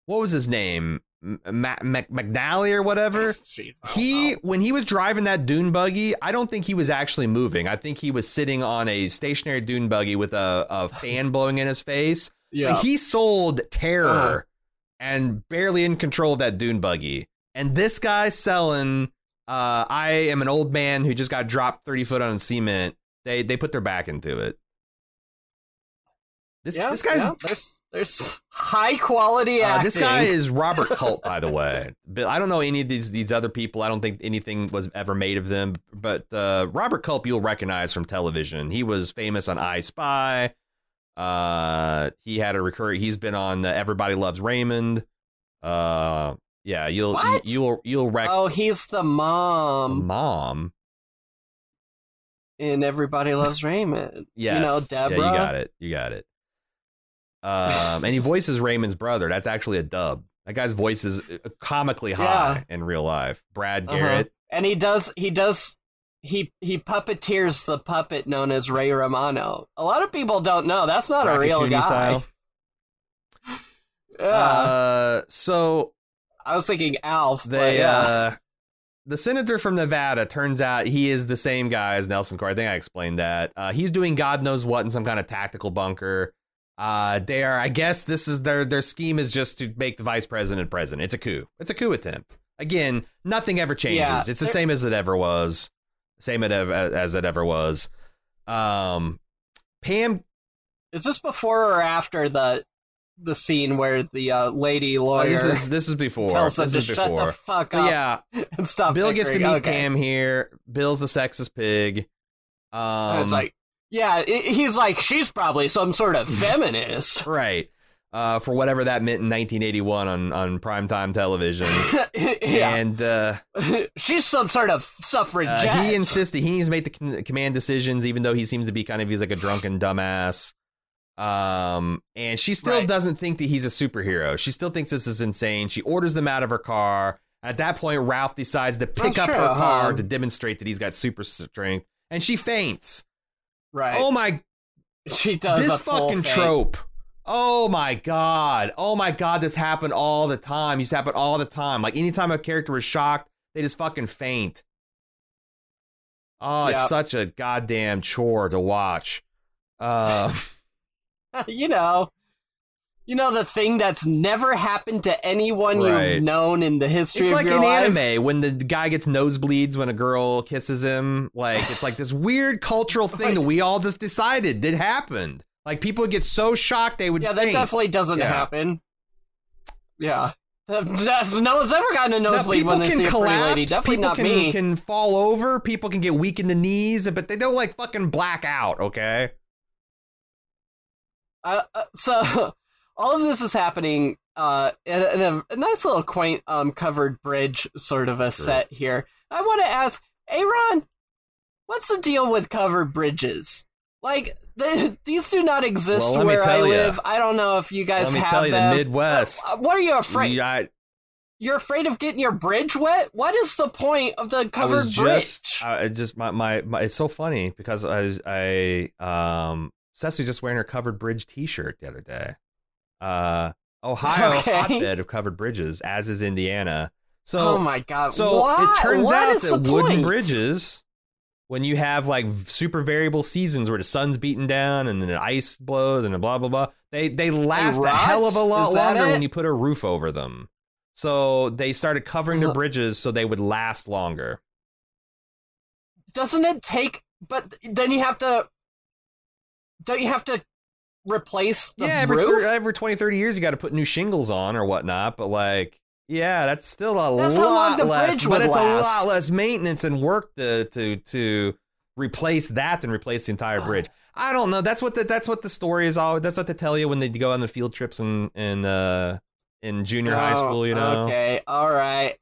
what was his name? M- Ma- Mac- McNally or whatever. Jeez, He know. when he was driving that dune buggy, I don't think he was actually moving. I think he was sitting on a stationary dune buggy with a, a fan blowing in his face. Yeah. He sold terror Uh-huh. and barely in control of that dune buggy. And this guy selling uh I am an old man who just got dropped 30 foot on cement. They they put their back into it. This yeah, this guy's yeah, there's there's high quality uh, acting. this guy is Robert Culp, by the way. But I don't know any of these these other people. I don't think anything was ever made of them. But uh, Robert Culp, you'll recognize from television. He was famous on I Spy. Uh, he had a recurring. He's been on uh, Everybody Loves Raymond. Uh, yeah, you'll What? you, will you'll rec- Oh, he's the mom mom. And Everybody Loves Raymond. Yes, You know, Deborah. Yeah, you got it. You got it. Um, and he voices Raymond's brother. That's actually a dub. That guy's voice is uh, comically high in real life. Brad Uh-huh. Garrett. And he does he does he he puppeteers the puppet known as Ray Romano. A lot of people don't know. That's not a real guy. style. Yeah. Uh, so I was thinking Alf. they yeah. uh, the senator from Nevada turns out he is the same guy as Nelson Core. I think I explained that. Uh, he's doing God knows what in some kind of tactical bunker. Uh, they are. I guess this is their their scheme is just to make the vice president president. It's a coup. It's a coup attempt. Again, nothing ever changes. Yeah, it's the same as it ever was. Same it ev- as it ever was. Um, Pam Is this before or after the the scene where the uh, lady lawyer this is this is before. tells This to is shut before. the fuck up yeah, and stop? Bill gets to meet bickering? okay. Pam here. Bill's the sexist pig. Um, it's like, yeah, i he's like, she's probably some sort of feminist. right. Uh, for whatever that meant in 1981 on on primetime television, yeah, and uh, she's some sort of suffragette. uh, he insisted he needs to make the command decisions, even though he seems to be kind of he's like a drunken dumbass. Um, and she still Right. doesn't think that he's a superhero. She still thinks this is insane. She orders them out of her car. At that point, Ralph decides to pick Oh, up sure, her car uh-huh. to demonstrate that he's got super strength, and she faints. right. Oh my she does this a fucking faint. trope. Oh my god. Oh my god, this happened all the time. Used to happen all the time. Like anytime a character was shocked, they just fucking faint. Oh, it's such a goddamn chore to watch. Uh, you know, you know the thing that's never happened to anyone Right. you've known in the history it's of like your an life. anime when the guy gets nosebleeds when a girl kisses him. Like it's like this weird cultural thing that we all just decided did happened. Like people would get so shocked they would Yeah, that faint. definitely doesn't Yeah. happen. Yeah. No one's ever gotten a nosebleed when they can see a pretty lady. Definitely people not can, me. can fall over. People can get weak in the knees, but they don't like fucking black out. Okay. Uh, uh, so all of this is happening uh, in, in a, a nice little quaint um, covered bridge sort of a set here. I want to ask, Aaron, what's the deal with covered bridges? Like the, these do not exist Well, where I live. I don't know if you guys Let me have tell you, them. the Midwest. Uh, What are you afraid? I, You're afraid of getting your bridge wet? What is the point of the covered I was bridge? just, I I just my, my my. It's so funny because I I um Cecily's just wearing her covered bridge T-shirt the other day. Uh, Ohio Okay. hotbed of covered bridges, as is Indiana. So oh my god! So What? it turns What out that wooden point? bridges, when you have like super variable seasons where the sun's beating down and then the ice blows and blah blah blah, they they last a hell of a lot longer it? when you put a roof over them. So they started covering their bridges so they would last longer. doesn't it take but then you have to don't you have to replace the yeah, every, roof every 20, 30 years you got to put new shingles on or whatnot, but like. Yeah, that's still a That's lot less, but it's a lot less maintenance and work to to to replace that than replace the entire bridge. I don't know. That's what the that's what the story is always. That's what they tell you when they go on the field trips in in uh in junior high Oh, school. You know. okay all right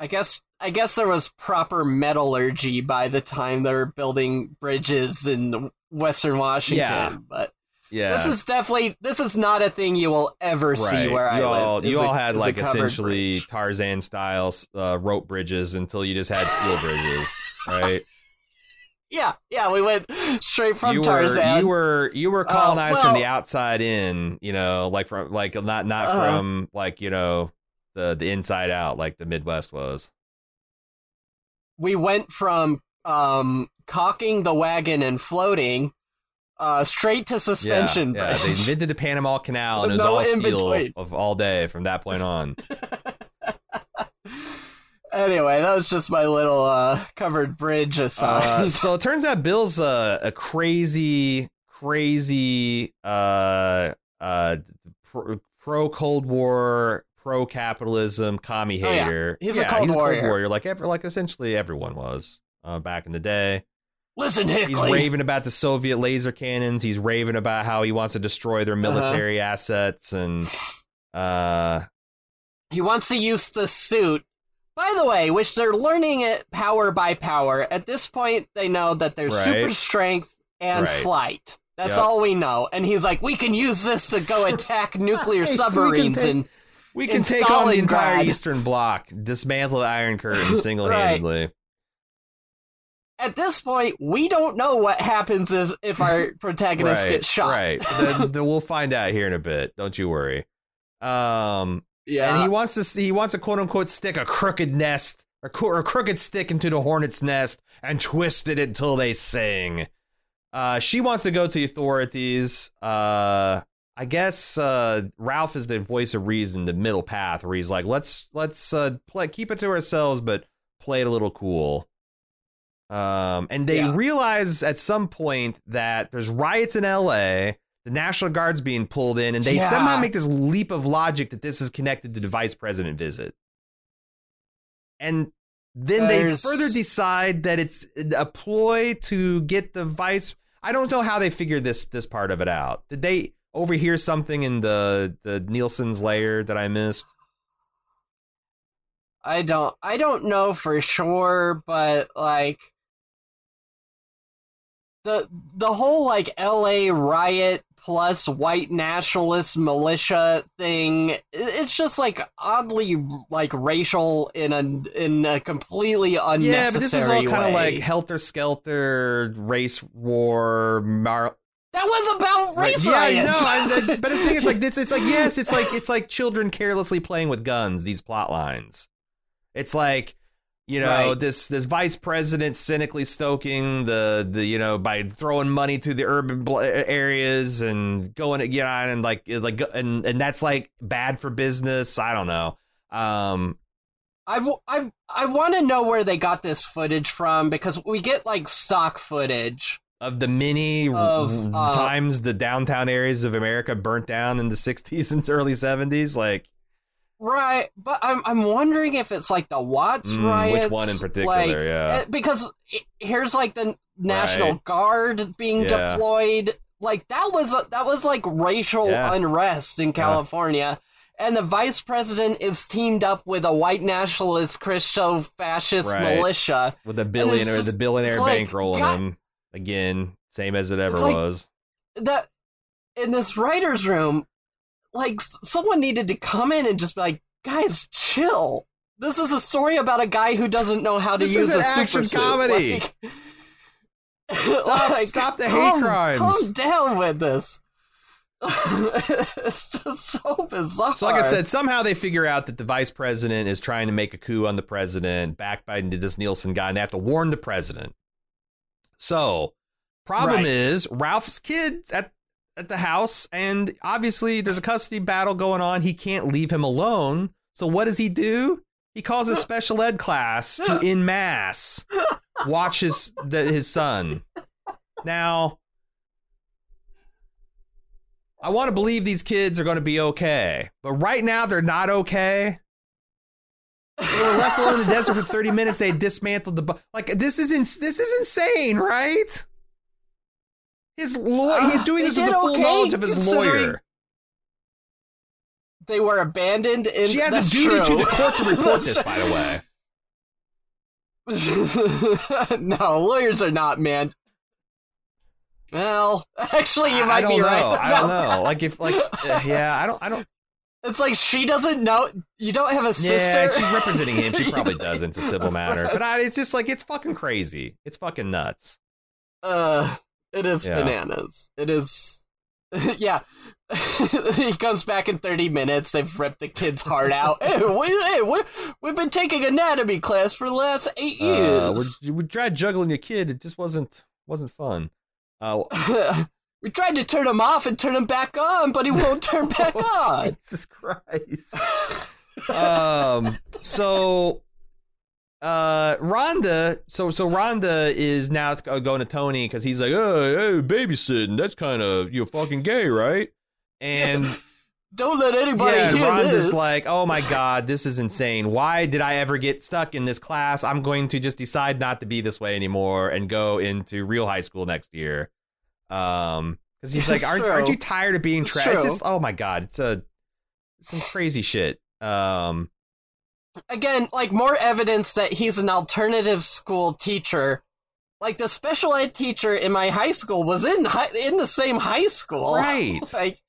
i guess i guess there was proper metallurgy by the time they were building bridges in western washington Yeah. but Yeah. this is definitely this is not a thing you will ever see where i you live all, is you a- all had like essentially bridge. Tarzan style uh, rope bridges until you just had steel bridges, right? yeah yeah we went straight from you tarzan you were you were Oh, colonized from the outside in, you know, like from like not not Uh-huh. from like you know the the inside out like the Midwest was. we went from um cocking the wagon and floating uh, straight to suspension yeah, yeah, they invented the Panama Canal, and it was No all steel between. of all day from that point on. anyway, that was just my little uh, covered bridge aside. Uh, so it turns out Bill's a, a crazy, crazy, uh, uh, pro Cold War, pro capitalism, commie Oh, yeah. hater. He's a Cold he's Warrior. a Cold Warrior, like ever, like essentially everyone was uh, back in the day. Listen, He's raving about the Soviet laser cannons. He's raving about how he wants to destroy their Uh-huh. military assets and. Uh, He wants to use the suit. By the way, which they're learning it power by power. At this point, they know that there's Right. super strength and Right. flight. That's Yep. all we know. And he's like, we can use this to go attack nuclear Right, so submarines take- and We can take on the entire Eastern Bloc, dismantle the Iron Curtain single handedly. At this point, we don't know what happens if, if our protagonist right, gets shot. Right. then, then we'll find out here in a bit. Don't you worry. Um, Yeah. and he wants to he wants to quote unquote stick a crooked nest or, co- or a crooked stick into the hornet's nest and twist it until they sing. Uh, she wants to go to the authorities. Uh, I guess uh, Ralph is the voice of reason, the middle path, where he's like, let's let's uh, play, keep it to ourselves, but play it a little cool. Um, and they Yeah. realize at some point that there's riots in L.A. The National Guard's being pulled in, and they Yeah. somehow make this leap of logic that this is connected to the vice president visit. And then There's- they further decide that it's a ploy to get the vice. I don't know how they figured this this part of it out. Did they overhear something in the the Nielsen's layer that I missed? I don't I don't know for sure, but like the the whole like LA riot plus white nationalist militia thing it's just like oddly like racial in a in a completely unnecessary yeah, but this is all kind of like helter skelter, race war, mar- that was about race yeah, riots. no, I, but the thing is, like this, it's like yes, it's like it's like children carelessly playing with guns. These plot lines, it's like you know Right. this this vice president cynically stoking the the you know by throwing money to the urban bl- areas and going you know and like like and and that's like bad for business. I don't know. Um, I, w- I, I want to know where they got this footage from because we get like stock footage. of the many Of, uh, times the downtown areas of America burnt down in the 60s and early 70s, like Right, but I'm I'm wondering if it's like the Watts Mm, riots. which one in particular, like, yeah. uh, Because here's like the National Right. Guard being Yeah. deployed. Like that was that was like racial Yeah. unrest in California. And the vice president is teamed up with a white nationalist Christo fascist Right. militia. with a billionaire, just- the billionaire like, bankrolling God- him again, same as it ever It's like- was. That in this writer's room, like someone needed to come in and just be like, guys, chill. This is a story about a guy who doesn't know how to This use a super suit. comedy. Like- Stop- like, stop the hate calm- crimes. Calm down with this. it's just so bizarre. So, like I said, somehow they figure out that the vice president is trying to make a coup on the president, backed by this Nielsen guy, and they have to warn the president. So, problem Right. is Ralph's kids at at the house, and obviously there's a custody battle going on. He can't leave him alone. So, what does he do? He calls a special ed class to in mass watch his the, his son. Now, I want to believe these kids are going to be okay, but right now they're not okay. They were left alone in the desert for 30 minutes. They dismantled the bu- like this is ins- this is insane, right? His law he's doing this with the full okay, knowledge of his lawyer. they were abandoned. In. She has a duty to the court to report this, by the way. no, lawyers are not, man. Well, actually, you might I don't be know. right. I don't know. Like if like uh, yeah, I don't I don't It's like she doesn't know. You don't have a sister. Yeah, she's representing him. She probably does into civil matter. But I, it's just like it's fucking crazy. It's fucking nuts. Uh, it is Yeah. bananas. It is. yeah. he comes back in 30 minutes. They've ripped the kid's heart out. hey, we, hey, we, we've been taking anatomy class for the last eight years. Uh, we tried juggling your kid. It just wasn't wasn't fun. Uh, We tried to turn him off and turn him back on, but he won't turn back on. Jesus Christ. um. So, uh, Rhonda. So, so Rhonda is now going to Tony because he's like, "Oh, hey, babysitting. That's kind of you're fucking gay, right?" And Don't let anybody yeah, hear Rhonda's this. like, "Oh my god, this is insane. Why did I ever get stuck in this class? I'm going to just decide not to be this way anymore and go into real high school next year." Um, because he's like, "Aren't aren't you tired of being trapped?" It's just, oh my god, it's a some crazy shit. Um, again, like more evidence that he's an alternative school teacher. Like the special ed teacher in my high school was in high, in the same high school. Right. like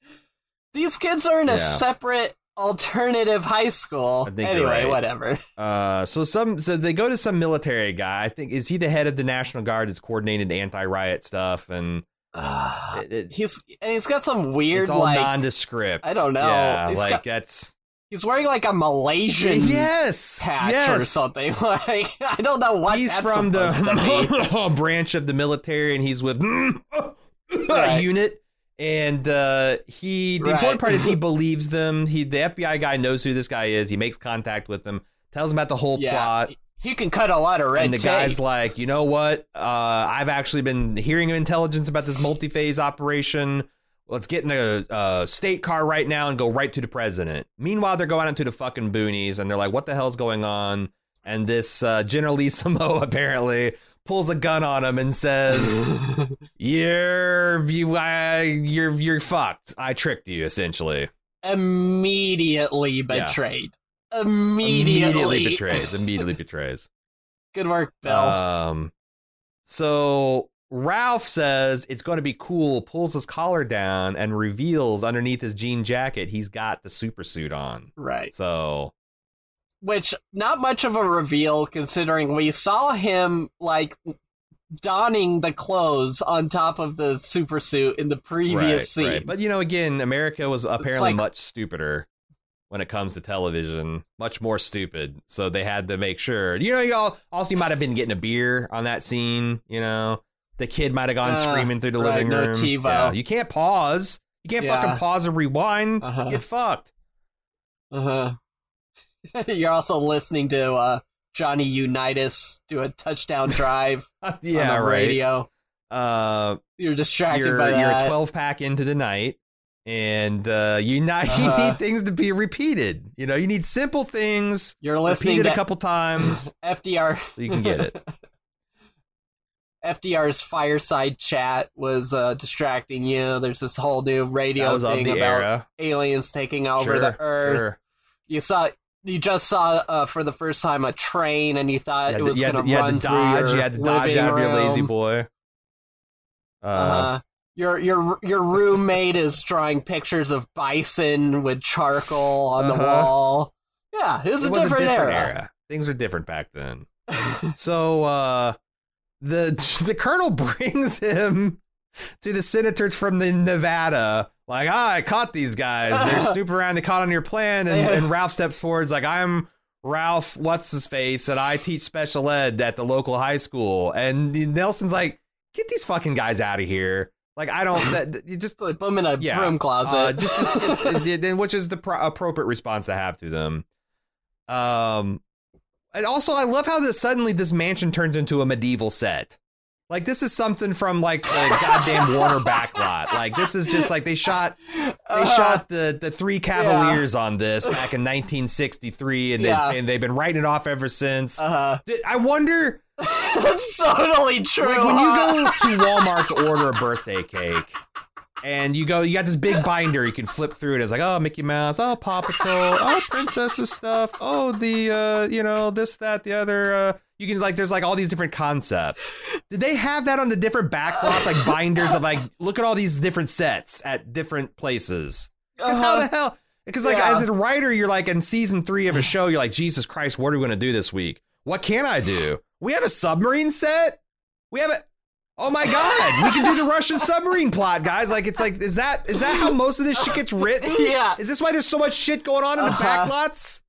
these kids are in a separate alternative high school. I think you're anyway, right. whatever. Uh, so some so they go to some military guy. I think is he the head of the National Guard that's coordinated anti-riot stuff, and it, it- he's and he's got some weird it's all like nondescript. I don't know. Yeah, He's like got- that's he's wearing like a Malaysian yes, patch yes. or something. Like I don't know what he's from supposed to be. the branch of the military, and he's with Right. unit. And uh, he, the Right. important part is he believes them. He, the FBI guy knows who this guy is. He makes contact with them, tells him about the whole Yeah, plot. he can cut a lot of red and the tape. guy's like, you know what? Uh, I've actually been hearing intelligence about this multi-phase operation. Let's get in a, a state car right now and go right to the president. Meanwhile, they're going out to the fucking boonies, and they're like, "What the hell's going on?" And this uh, General Lee Samo apparently pulls a gun on him and says, "You're you, uh, you're you're fucked. I tricked you, essentially. immediately Yeah. betrayed. Immediately. betrays. Immediately betrays." Good work, Bill. Um, so Ralph says it's going to be cool, pulls his collar down, and reveals underneath his jean jacket he's got the super suit on. right. So Which not much of a reveal considering we saw him like donning the clothes on top of the super suit in the previous right, scene. right. But you know, again, America was apparently like- much stupider when it comes to television, much more stupid. So they had to make sure. You know, y'all also you might have been getting a beer on that scene. You know, the kid might have gone Uh, screaming through the right, living no room. TiVo. Yeah, you can't pause. You can't Yeah. fucking pause and rewind. Uh-huh. Get fucked. Uh-huh. You're also listening to uh, Johnny Unitas do a touchdown drive yeah, on the right. radio. Uh, You're distracted you're by you're a 12 pack into the night and uh you not Uh-huh. need things to be repeated you know you need simple things You're listening repeated to a couple times FDR. so you can get it FDR's fireside chat was uh, distracting you. There's this whole new radio was thing the about era aliens taking over Sure, the Earth. sure. You saw, you just saw uh, for the first time a train, and you thought You it was going to- run through dodge your you had to dodge out of your lazy boy uh, Uh-huh. Your your your roommate is drawing pictures of bison with charcoal on the Uh-huh. wall. Yeah, it's it a was different, a different era. era. things were different back then so uh the the colonel brings him to the senators from the Nevada. Like, ah, I caught these guys. They're snooping around. They caught on your plan. And, and Ralph steps forward. like, I'm Ralph, what's his face, and I teach special ed at the local high school. And Nelson's like, get these fucking guys out of here. Like, I don't. That, you just Put them in a Yeah, broom closet. uh, just, just- which is the pro- appropriate response to have to them. Um, and also I love how this suddenly this mansion turns into a medieval set. Like this is something from like the goddamn Warner backlot. Like this is just like they shot they Uh, shot the the three Cavaliers on this back in 1963, and Yeah. they and they've been writing it off ever since. uh, I wonder, that's totally true. like when you go to Walmart to order a birthday cake, and you go, you got this big binder, you can flip through it. It's like, oh, Mickey Mouse, oh, Paw Patrol, oh, princesses stuff, oh, the, uh, you know, this, that, the other. Uh, you can like, there's like all these different concepts. Did they have that on the different backlots, like binders of like, look at all these different sets at different places? Because how Uh-huh. the hell? Because like Yeah. as a writer, you're like in season three of a show, you're like, Jesus Christ, what are we going to do this week? What can I do? We have a submarine set. We have a. Oh my God, we can do the Russian submarine plot, guys. Like it's like, is that is that how most of this shit gets written? Yeah. Is this why there's so much shit going on in the Uh-huh. backlots?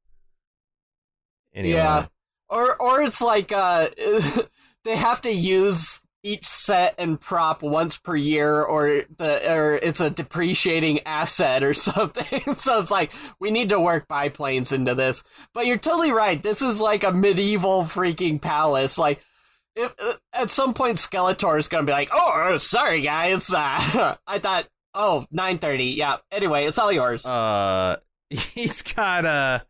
Anyway, Yeah. Or or it's like uh they have to use each set and prop once per year or the or it's a depreciating asset or something. so it's like we need to work biplanes into this. But you're totally right. This is like a medieval freaking palace. Like if, uh, at some point Skeletor is going to be like, "Oh, sorry guys. Uh, I thought oh, 9:30. Yeah. Anyway, it's all yours." Uh, he's got a.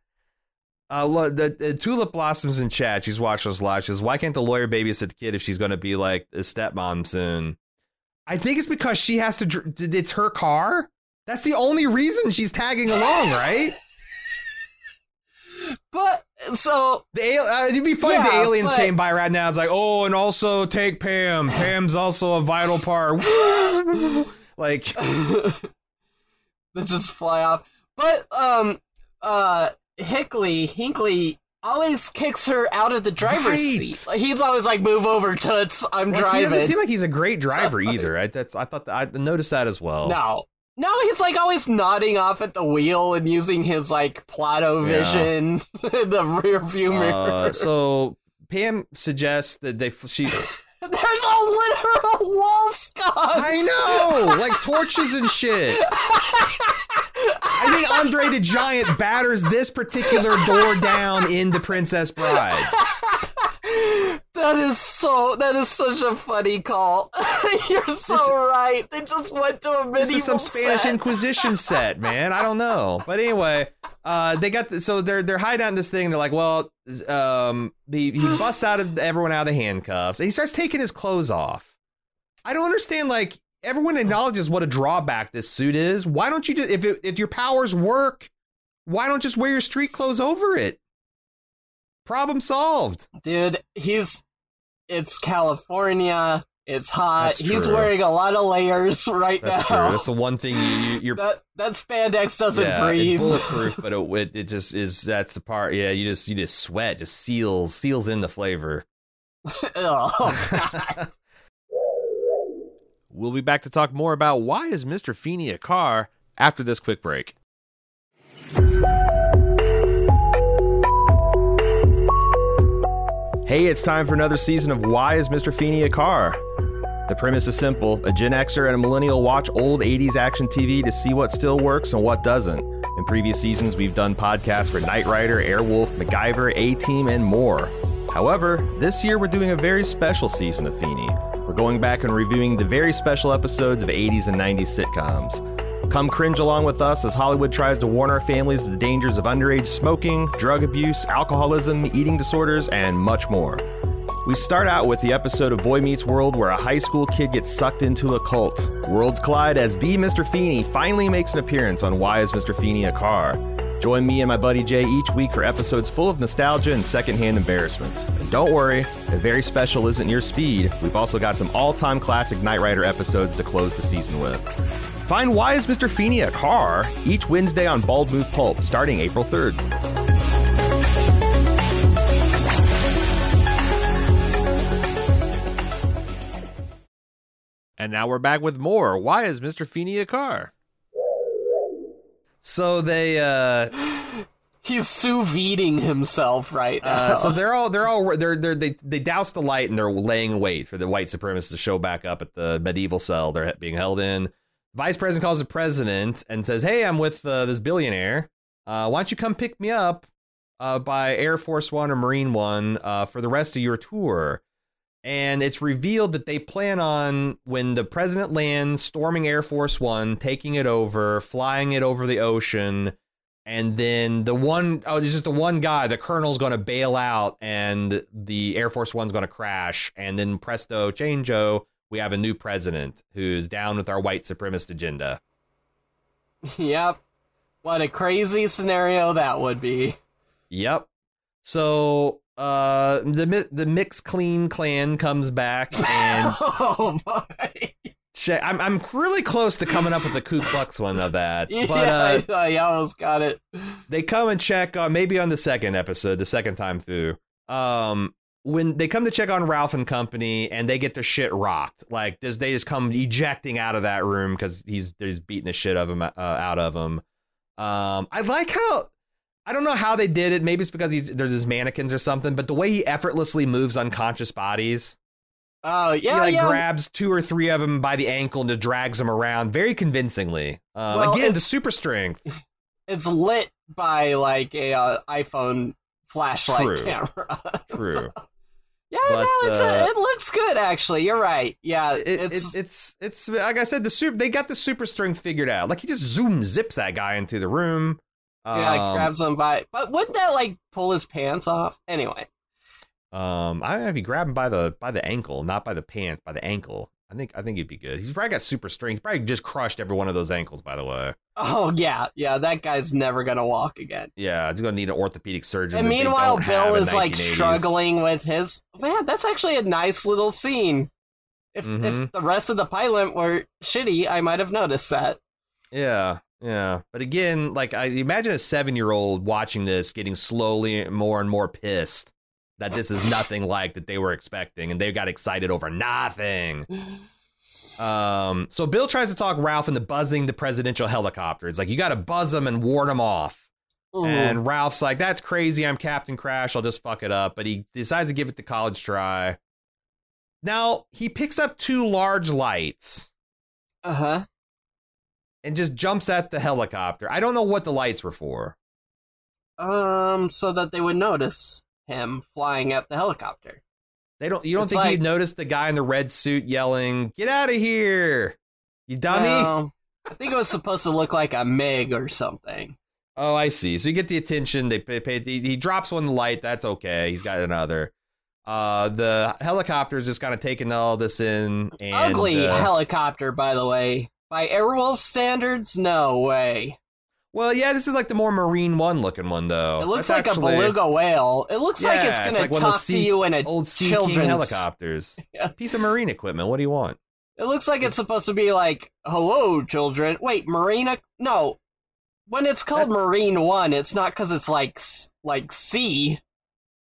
Uh, lo- the, the Tulip Blossoms in chat. She's watching us live. She says, "Why can't the lawyer babysit the kid if she's going to be like a stepmom soon?" I think it's because she has to. dr- It's her car. That's the only reason she's tagging along, right? but so The uh, it'd be funny if the aliens but- came by right now. It's like, oh, and also take Pam. Pam's also a vital part. like, they just fly off. But um uh Hickley Hinkley always kicks her out of the driver's Right. seat. He's always like, "Move over, toots. I'm driving he doesn't seem like he's a great driver So- either. I, that's, I thought that, I noticed that as well. no. No, he's like always nodding off at the wheel and using his like Plato vision in the rear view mirror. Uh, so Pam suggests that they she. There's a literal wall sconce. I know, like torches and shit. I think Andre the Giant batters this particular door down in The Princess Bride. That is so. That is such a funny call. You're so This- right. They just went to a medieval. This is some Spanish set. Inquisition set, man. I don't know, but anyway, uh, they got the, so they're they're hiding in this thing. They're like, well, um, he he busts out of everyone out of the handcuffs, and he starts taking his clothes off. I don't understand. Like everyone acknowledges what a drawback this suit is. Why don't you just if it, if your powers work, why don't just wear your street clothes over it? Problem solved. Dude, he's. It's California. It's hot. That's He's true. wearing a lot of layers right That's now. true. That's the one thing you, you you're that that spandex doesn't yeah, breathe. It's bulletproof, but it, it it just is. That's the part. Yeah, you just you just sweat, just seals seals in the flavor. oh, God. We'll be back to talk more about why is Mr. Feeny a car after this quick break. Hey, it's time for another season of Why is Mr. Feeny a Car? The premise is simple. A Gen Xer and a millennial watch old 80s action TV to see what still works and what doesn't. In previous seasons, we've done podcasts for Knight Rider, Airwolf, MacGyver, A Team, and more. However, this year we're doing a very special season of Feeny. We're going back and reviewing the very special episodes of 80s and 90s sitcoms. Come cringe along with us as Hollywood tries to warn our families of the dangers of underage smoking, drug abuse, alcoholism, eating disorders, and much more. We start out with the episode of Boy Meets World where a high school kid gets sucked into a cult. Worlds collide as the Mr. Feeny finally makes an appearance on Why is Mr. Feeny a Car? Join me and my buddy Jay each week for episodes full of nostalgia and secondhand embarrassment. And don't worry, if very special isn't your speed, we've also got some all time classic Knight Rider episodes to close the season with. Find Why is Mr. Feeny a Car each Wednesday on Bald Move Pulp starting April 3rd. And now we're back with more. Why is Mr. Feeny a car? So they uh, He's sous videing himself right now. uh so they're all they're all they're they're they they douse the light and they're laying wait for the white supremacists to show back up at the medieval cell they're being held in. Vice president calls the president and says, "Hey, I'm with uh, this billionaire. Uh, why don't you come pick me up uh, by Air Force One or Marine One uh, for the rest of your tour?" And it's revealed that they plan on when the president lands, storming Air Force One, taking it over, flying it over the ocean, and then the one oh, there's just the one guy, the colonel's going to bail out, and the Air Force One's going to crash, and then presto, changeo, we have a new president who's down with our white supremacist agenda. yep. What a crazy scenario that would be. Yep. So uh, the the Mix Clean clan comes back and oh my. check. I'm I'm really close to coming up with the Ku Klux one of that, Yeah, but uh, I, I almost got it. they come and check on maybe on the second episode, the second time through. Um, when they come to check on Ralph and company, and they get their shit rocked, like does they just come ejecting out of that room because he's there's beating the shit of him uh, out of him. Um, I like how I don't know how they did it. Maybe it's because he's there's his mannequins or something, but the way he effortlessly moves unconscious bodies, Oh yeah, he like yeah. grabs two or three of them by the ankle and just drags them around very convincingly. Um, Well, again, the super strength. it's lit by like a uh, iPhone flashlight True. camera. True. Yeah, But, no, it's uh, a, it looks good actually. You're right. Yeah, It, it's it's it's it's like I said, the super they got the super strength figured out. Like he just zoom zips that guy into the room. yeah, Um, grabs him by. But wouldn't that like pull his pants off? Anyway, Um, I don't know if he grabbed him by the by the ankle, not by the pants, by the ankle. I think I think he'd be good. He's probably got super strength. Probably just crushed every one of those ankles. By the way, oh yeah, yeah, that guy's never gonna walk again. yeah, he's gonna need an orthopedic surgeon. And meanwhile, Bill is like struggling with his. Man, that's actually a nice little scene. If Mhm. if the rest of the pilot were shitty, I might have noticed that. Yeah, yeah. But again, like I imagine a seven year old watching this, getting slowly more and more pissed that this is nothing like that they were expecting, and they got excited over nothing. Um, so Bill tries to talk Ralph into buzzing the presidential helicopter. It's like you got to buzz them and ward them off. Ooh. And Ralph's like, "That's crazy. I'm Captain Crash. I'll just fuck it up." But he decides to give it the college try. Now he picks up two large lights Uh huh. and just jumps at the helicopter. I don't know what the lights were for. Um, so that they would notice him flying at the helicopter. They don't. You don't It's think like- he'd notice the guy in the red suit yelling, "Get out of here, you dummy!" Um, I think it was supposed to look like a Mig or something. Oh, I see. So you get the attention. They pay. pay he, he drops one light. That's okay. He's got another. Uh, the helicopter's just kind of taking all this in. And, Ugly uh, helicopter, by the way. By Airwolf standards, no way. Well, yeah, this is like the more Marine One looking one, though. It looks That's like actually a beluga whale. It looks like it's gonna like talk sea- to you in a Old Sea children's helicopters. Yeah. Piece of marine equipment. What do you want? It looks like it's supposed to be like, "Hello, children." Wait, Marina? No. When it's called Marine One, it's not because it's like like sea.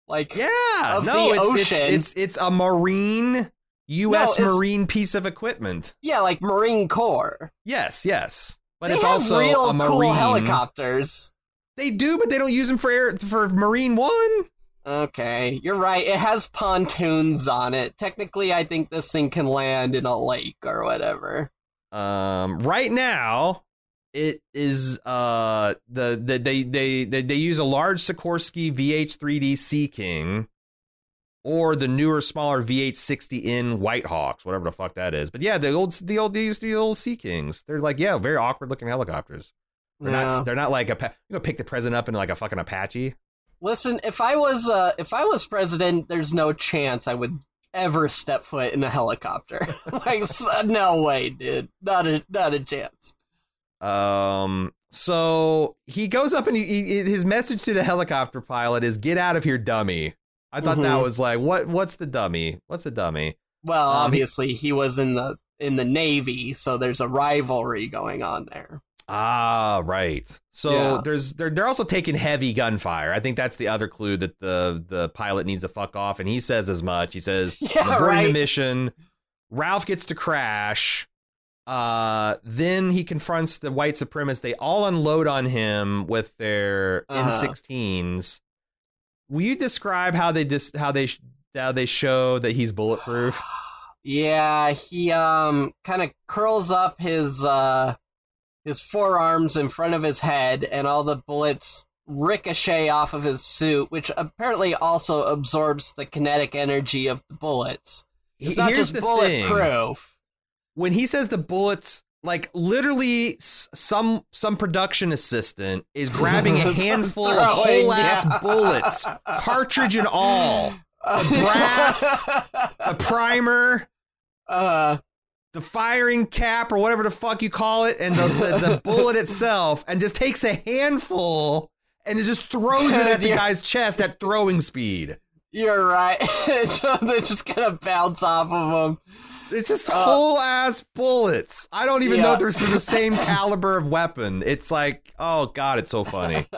Like Yeah, no, the it's, it's ocean. it's it's a marine U.S. it's- Marine piece of equipment. yeah, like Marine Corps. Yes, yes, but they it's also real a marine. cool helicopters. They do, but they don't use them for air for Marine One. Okay, you're right. It has pontoons on it. Technically, I think this thing can land in a lake or whatever. Um, right now, it is uh the, the they, they they they use a large Sikorsky VH3D Sea King, or the newer, smaller VH60N Whitehawks, whatever the fuck that is. But yeah, the old the old these the old Sea Kings. They're like yeah, very awkward looking helicopters. They're Yeah. not they're not like a you gonna pick the president up in like a fucking Apache. Listen, if I was uh, if I was president, there's no chance I would ever step foot in a helicopter. like, no way, dude. Not a not a chance. Um. So he goes up and he, he, his message to the helicopter pilot is "Get out of here, dummy." I thought that Mhm. was like, what? What's the dummy? What's the dummy? Well, Um, obviously he was in the in the navy, so there's a rivalry going on there. Ah, right. So Yeah. there's they're they're also taking heavy gunfire. I think that's the other clue that the the pilot needs to fuck off, and he says as much. He says, Yeah, "I'm aborting the right. mission." Ralph gets to crash. Uh, then he confronts the white supremacists. They all unload on him with their Uh-huh. M16s. Will you describe how they dis- how they sh- how they show that he's bulletproof? Yeah, he um kind of curls up his uh his forearms in front of his head, and all the bullets ricochet off of his suit, which apparently also absorbs the kinetic energy of the bullets. It's not Here's just thing. bulletproof. when he says the bullets like literally some some production assistant is grabbing a handful of whole ass yeah. bullets cartridge and all a brass, a primer uh, the firing cap or whatever the fuck you call it and the, the, the bullet itself and just takes a handful and just throws it at the guy's chest at throwing speed you're right. so They're just gonna bounce off of him. It's just Uh, whole ass bullets. I don't even know Yeah. if there's the same caliber of weapon. It's like, oh god, it's so funny.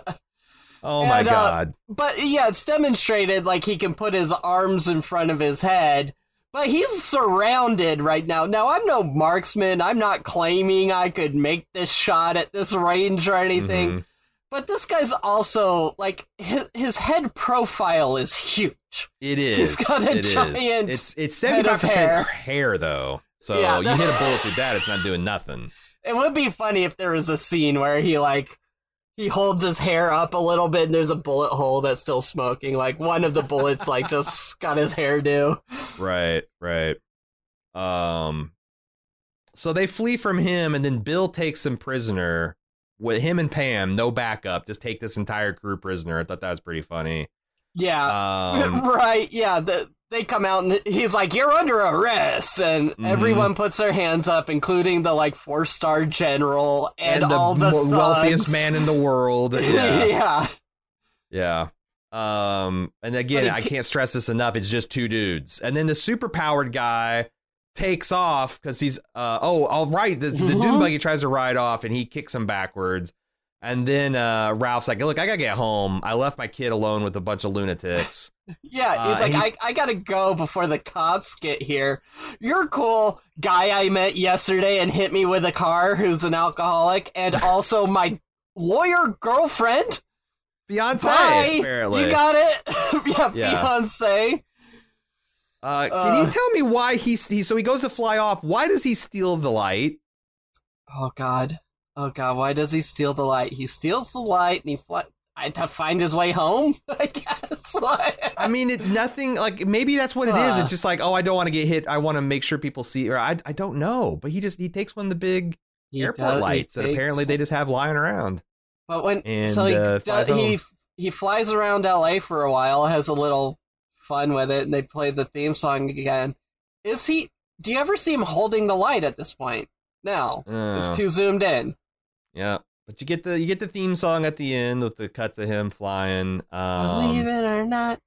Oh my And, uh, god. But yeah, it's demonstrated like he can put his arms in front of his head. But he's surrounded right now. Now, I'm no marksman. I'm not claiming I could make this shot at this range or anything. Mhm. But this guy's also like his his head profile is huge. It is. He's got a It is. giant It's it's head seventy five percent hair. hair though. So Yeah. you hit a bullet through that, it's not doing nothing. It would be funny if there was a scene where he like he holds his hair up a little bit and there's a bullet hole that's still smoking. Like one of the bullets like just got his hairdo. Right, right. Um so they flee from him and then Bill takes him prisoner with him and Pam, no backup, just take this entire crew prisoner. I thought that was pretty funny. Yeah. Um right, yeah. The, they come out and he's like, You're under arrest and Mhm. everyone puts their hands up, including the like four star general and, and the all the wealthiest man in the world. Yeah. yeah. Yeah. Um, and again, I ki- can't stress this enough. It's just two dudes, and then the superpowered guy takes off because he's uh oh all right. This, the dune buggy tries to ride off, and he kicks him backwards. And then uh, Ralph's like, "Look, I gotta get home. I left my kid alone with a bunch of lunatics." Yeah, he's Uh, like, he- I, I gotta go before the cops get here. You're cool, guy I met yesterday and hit me with a car who's an alcoholic, and also my lawyer girlfriend. Fiance, Bye. apparently. You got it? yeah, Yeah. fiance. Uh, can uh, you tell me why he's he? So he goes to fly off. Why does he steal the light? Oh god. Oh god, why does he steal the light? He steals the light and he fly I to find his way home, I guess. Like- I mean, it, nothing like maybe that's what it is. Uh. It's just like, oh, I don't want to get hit. I want to make sure people see. Or I, I don't know. But he just he takes one of the big airport does- lights that takes- apparently they just have lying around. But when And, so he uh, does, he he flies around LA for a while, has a little fun with it, and they play the theme song again. Is he? Do you ever see him holding the light at this point? No, Uh, it's too zoomed in. yeah, but you get the you get the theme song at the end with the cuts of him flying. Believe Um, it or not,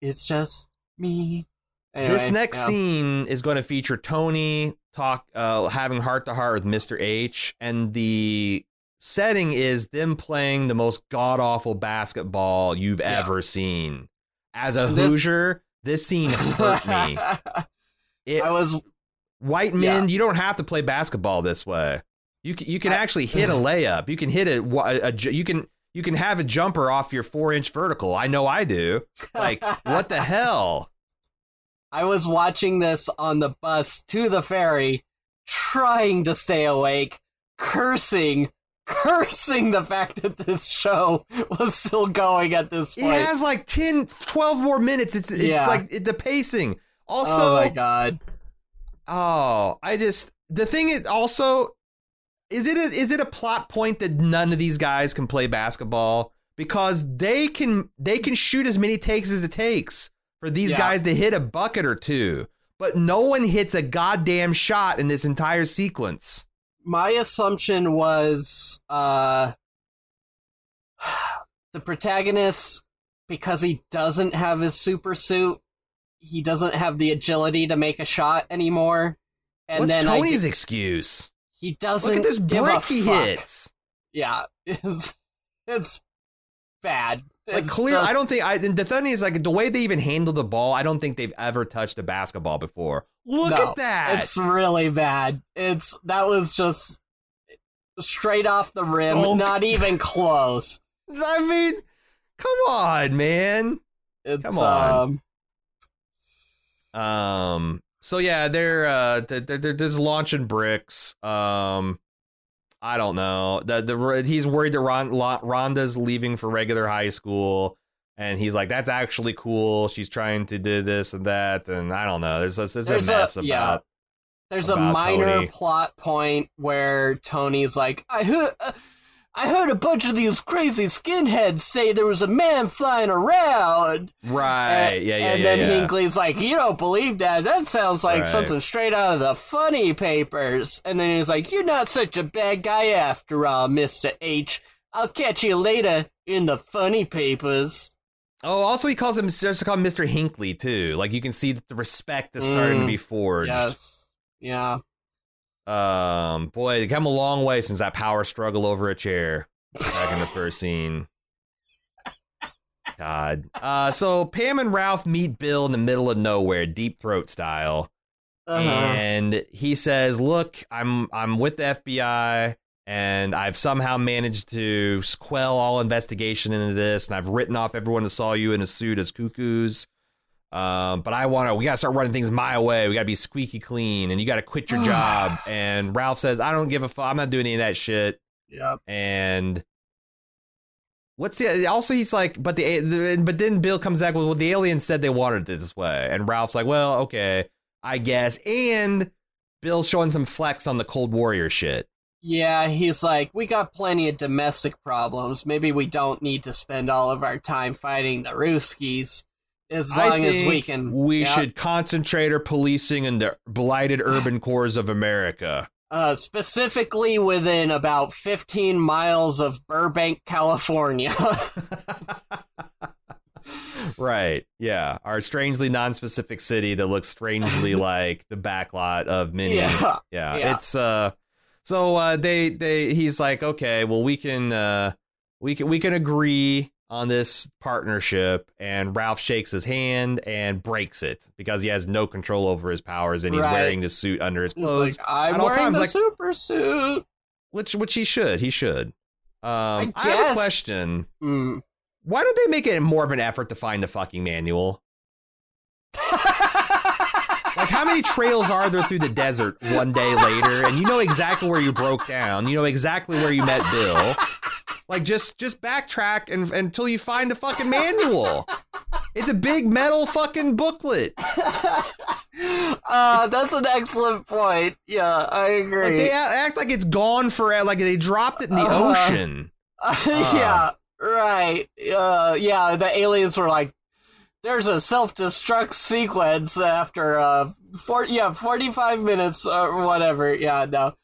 it's just me. Anyway, this next yeah. scene is going to feature Tony talk, uh, having heart to heart with Mister H, and the setting is them playing the most god awful basketball you've Yeah. ever seen. As a This- Hoosier, this scene hurt me. It, I was white men, you don't have to play basketball this way. You can, you can I- actually hit a layup. You can hit a, a, a you can you can have a jumper off your four inch vertical. I know I do. Like what the hell? I was watching this on the bus to the ferry, trying to stay awake, cursing, cursing the fact that this show was still going at this point. It has like 10, 12 more minutes. It's it's Yeah. like it, the pacing. Also, oh my god. oh, I just the thing is also is it a, is it a plot point that none of these guys can play basketball because they can they can shoot as many takes as it takes for these Yeah. guys to hit a bucket or two, but no one hits a goddamn shot in this entire sequence. My assumption was uh the protagonist because he doesn't have his super suit, he doesn't have the agility to make a shot anymore. And What's then Tony's g- excuse? he doesn't Look at this brick he hits. Yeah, it's it's bad. Like clear, just- I don't think. I the thing is like the way they even handle the ball. I don't think they've ever touched a basketball before. Look No, at that. It's really bad. It's that was just straight off the rim, Oh, not even close. I mean, come on, man. It's, Come on. Um, Um. So yeah, they're uh they're, they're, they're just launching bricks. Um. I don't know. The the he's worried that Ron, Rhonda's leaving for regular high school, and he's like, "That's actually cool." She's trying to do this and that, and I don't know. There's, there's, there's There's a a- mess about. yeah. there's a minor Tony. plot point where Tony's like, I heard. Uh, I heard a bunch of these crazy skinheads say there was a man flying around. Right. And- yeah. Yeah. And yeah, then yeah. Hinkley's like, "You don't believe that? That sounds like Right. something straight out of the funny papers." And then he's like, "You're not such a bad guy after all, Mister H. I'll catch you later in the funny papers." Oh, also he calls him starts to call him Mr. Hinkley too. Like you can see that the respect is starting to Mm, be forged. Yes. Yeah. Um, boy, it come a long way since that power struggle over a chair back in the first scene. God. Uh, so Pam and Ralph meet Bill in the middle of nowhere, deep throat style, Uh-huh. and he says, "Look, I'm I'm with the FBI, and I've somehow managed to quell all investigation into this, and I've written off everyone who saw you in a suit as cuckoos. Um, but I want to. We gotta start running things my way. We gotta be squeaky clean, and you gotta quit your job. And Ralph says, "I don't give a fuck. I'm not doing any of that shit." Yep. And what's the? Also, he's like, "But the, the but then Bill comes back with, well, the aliens said they wanted it this way," and Ralph's like, "Well, okay, I guess." And Bill's showing some flex on the Cold Warrior shit. Yeah, he's like, we got plenty of domestic problems. Maybe we don't need to spend all of our time fighting the Ruskies. As I long as we can. we Yep. should concentrate our policing in the blighted urban cores of America. Uh, specifically within about 15 miles of Burbank, California. Right. Yeah. Our strangely non-specific city that looks strangely like the backlot of many. yeah. Yeah. Yeah. It's uh so uh they they he's like, "Okay, well we can uh we can we can agree on this partnership." And Ralph shakes his hand and breaks it because he has no control over his powers and he's Right. wearing the suit under his clothes, like, I'm at all wearing times, the like- super suit. which which he should. He should. Um I, I have a question. Mm. Why don't they make it more of an effort to find the fucking manual? Like, how many trails are there through the desert one day later, and you know exactly where you broke down, you know exactly where you met Bill. Like, just just backtrack and, until you find the fucking manual. It's a big metal fucking booklet. uh, that's an excellent point. Yeah, I agree. Like, they act like it's gone forever. Like they dropped it in the Uh-huh. ocean. yeah, right. Uh, yeah, the aliens were like, "There's a self-destruct sequence after uh, four, yeah, forty-five minutes or whatever." Yeah, no.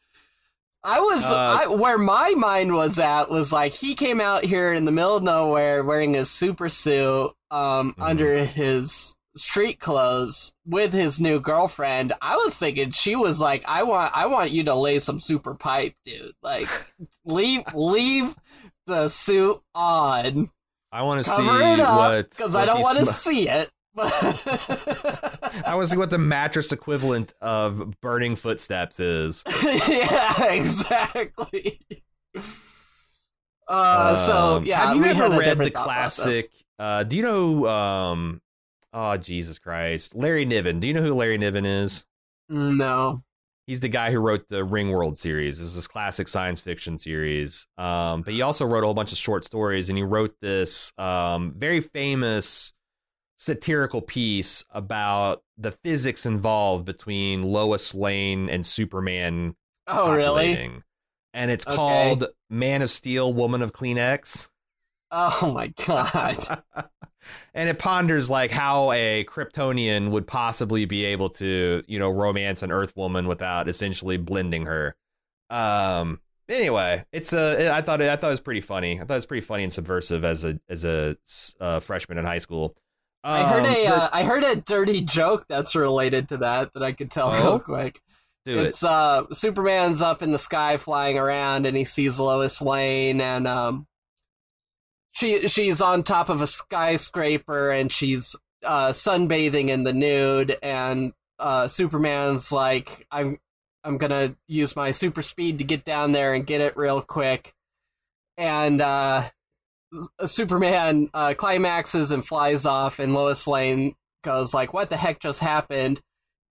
I was Uh, I, where my mind was at was like he came out here in the middle of nowhere wearing his super suit um Mhm. under his street clothes with his new girlfriend. I was thinking she was like, "I want I want you to lay some super pipe, dude. Like leave leave the suit on. I want to see it up what because I don't want to sm- see it." I want to see what the mattress equivalent of burning footsteps is. yeah, exactly. Uh, so Um, yeah, have you ever read the different thought process. classic? Uh, do you know? Um, oh Jesus Christ, Larry Niven. Do you know who Larry Niven is? No. He's the guy who wrote the Ringworld series. This is this classic science fiction series. Um, but he also wrote a whole bunch of short stories, and he wrote this um, very famous satirical piece about the physics involved between Lois Lane and Superman. Oh, really? And it's Okay. called Man of Steel, Woman of Kleenex. Oh my god. and it ponders like how a Kryptonian would possibly be able to, you know, romance an Earth woman without essentially blending her. Um. Anyway, it's a. I thought it. I thought it was pretty funny. I thought it was pretty funny and subversive as a as a uh, freshman in high school. I heard Um, a uh, I heard a dirty joke that's related to that that I could tell Oh? real quick. do it. it's uh Superman's up in the sky flying around and he sees Lois Lane and um she she's on top of a skyscraper and she's uh sunbathing in the nude and uh Superman's like I'm I'm going to use my super speed to get down there and get it real quick. And uh Superman uh climaxes and flies off and Lois Lane goes like what the heck just happened?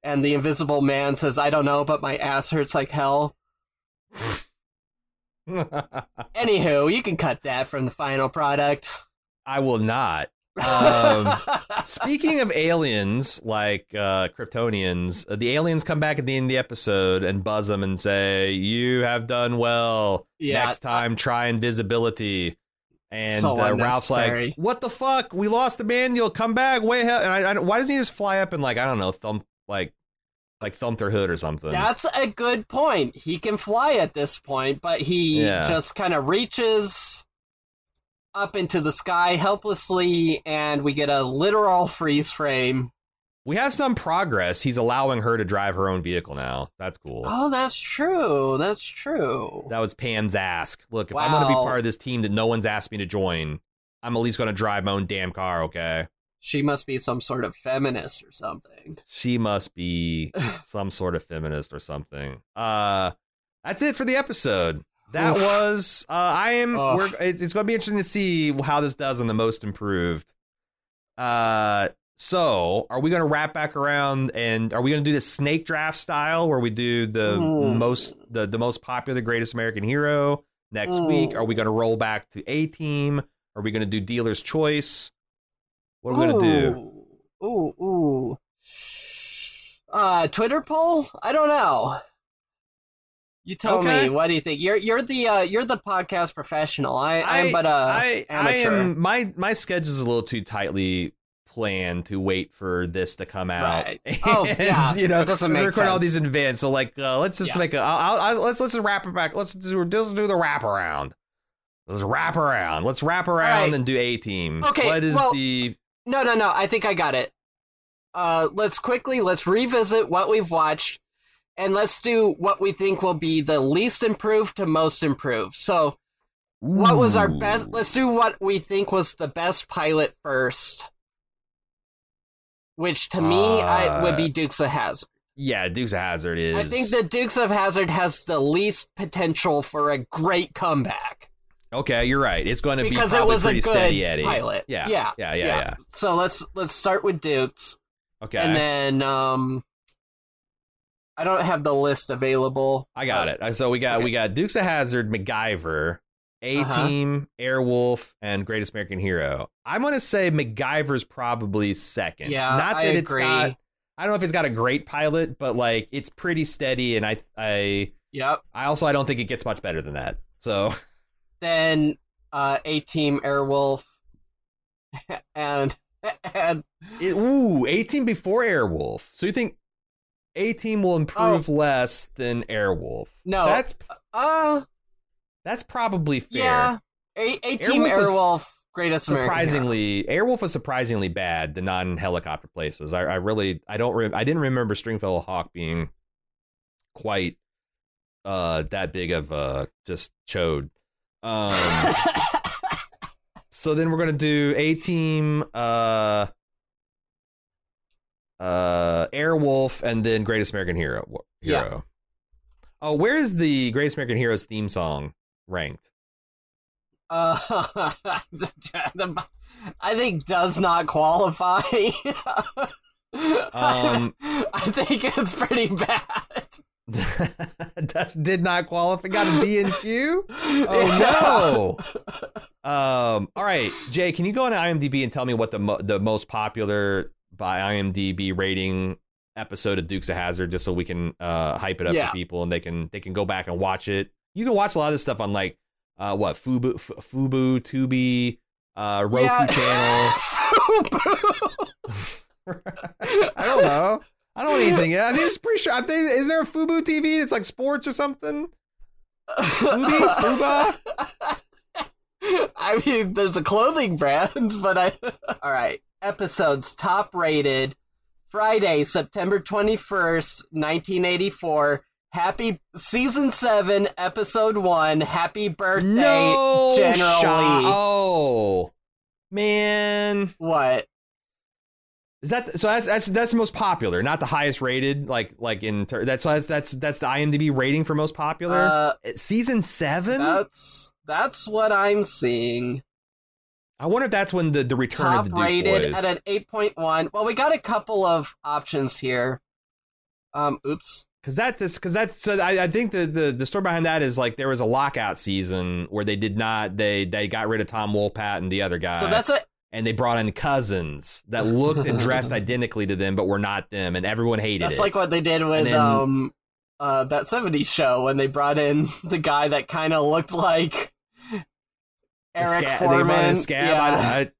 and the invisible man says, I don't know, but my ass hurts like hell. Anywho, you can cut that from the final product. I will not. Um, Speaking of aliens, like uh, Kryptonians, uh, the aliens come back at the end of the episode and buzz them and say, "You have done well. Yeah, Next time, try invisibility." And So uh, Ralph's like, "What the fuck? We lost the manual. Come back way hell." And I, I, why doesn't he just fly up and like I don't know, thump like like thump their hood or something? That's a good point. He can fly at this point, but he Yeah. just kind of reaches up into the sky helplessly, and we get a literal freeze frame. We have some progress. He's allowing her to drive her own vehicle now. That's cool. Oh, that's true. That's true. That was Pam's ask. Look, if I'm going to be part of this team that no one's asked me to join, I'm at least going to drive my own damn car, okay? She must be some sort of feminist or something. She must be some sort of feminist or something. Uh that's it for the episode. that Oof. was. Uh, I am. We're, it's, it's going to be interesting to see how this does on the most improved. Uh, so are we going to wrap back around and are we going to do the snake draft style where we do the Ooh. most the the most popular greatest American hero next Ooh. week? Are we going to roll back to A team? Are we going to do dealer's choice? What are we going to do? Ooh, ooh. Uh, Twitter poll? I don't know. You tell Okay. me. What do you think? You're you're the uh, you're the podcast professional. I I'm but a I, I amateur. am my my schedule is a little too tightly planned to wait for this to come out. Right. Oh, yeah, you know, that doesn't make we're all these in advance. So like, uh, let's just Yeah. make a. I'll, I'll, let's let's just wrap it back. Let's do let's do the wrap around. Let's wrap around. Let's wrap around right. and do a team. Okay, What is well- the? No, no, no. I think I got it. Uh, let's quickly let's revisit what we've watched, and let's do what we think will be the least improved to most improved. So, what was our best? Let's do what we think was the best pilot first. Which to me, I would be Dukes of Hazzard. Yeah, Dukes of Hazzard is. I think the Dukes of Hazzard has the least potential for a great comeback Okay, you're right. It's going to be because it probably was a pretty good steady Eddie. pilot. Yeah, yeah, yeah, yeah, yeah. So let's let's start with Dukes. Okay, And then um I don't have the list available. I got Uh, it. Uh, So we got okay. we got Dukes of Hazzard, MacGyver, A Uh-huh. Team, Airwolf, and Greatest American Hero. I'm gonna say MacGyver's probably second. Yeah, not I that it's agree. got. I don't know if it's got a great pilot, but like it's pretty steady, and I I Yep. I also I don't think it gets much better than that. So Then uh A Team Airwolf and and it, ooh, A Team before Airwolf. So you think A Team will improve less than Airwolf? Oh. No. that's uh that's probably fair. yeah. A A Team Airwolf Airwolf Greatest American surprisingly airwolf was surprisingly bad the non-helicopter places i, I really i don't re- i didn't remember stringfellow hawke being quite uh that big of a just chode um so then we're gonna do a team uh uh airwolf and then greatest american hero Yeah. oh where is the greatest american heroes theme song ranked Uh, I think does not qualify. Um, I think it's pretty bad. That did not qualify. Got a D in Q. Oh no. Um. All right, Jay. Can you go on IMDb and tell me what the mo- the most popular by IMDb rating episode of Dukes of Hazzard, just so we can uh hype it up Yeah. for people and they can they can go back and watch it. You can watch a lot of this stuff on like uh what Fubu F- Fubu Tubi uh Roku Yeah. channel. I don't know. I don't know anything. I think it's pretty sure. I think is there a Fubu TV that's like sports or something? Fubi? Fuba? I mean, there's a clothing brand, but I. All right. Episodes top rated Friday, September 21st, 1984. Happy season 7, episode 1. Happy birthday, No General shot. Lee. Oh man, What? is that so? That's that's that's the most popular, not the highest rated. Like like in ter- that's that's that's that's the IMDb rating for most popular. Uh, Season seven. that's that's what I'm seeing. I wonder if that's when the the return Top of the Duke rated at an 8.1. Well, we got a couple of options here. Um, oops. Because that's because that's so I, I think the, the the story behind that is like there was a lockout season where they did not they they got rid of Tom Wopat and the other guy So that's a and they brought in cousins that looked and dressed identically to them but were not them and everyone hated That's it. That's like what they did with then- um uh that 70s show when they brought in the guy that kind of looked like The Eric sca- they brought in Foreman. Scab. Yeah. I, I,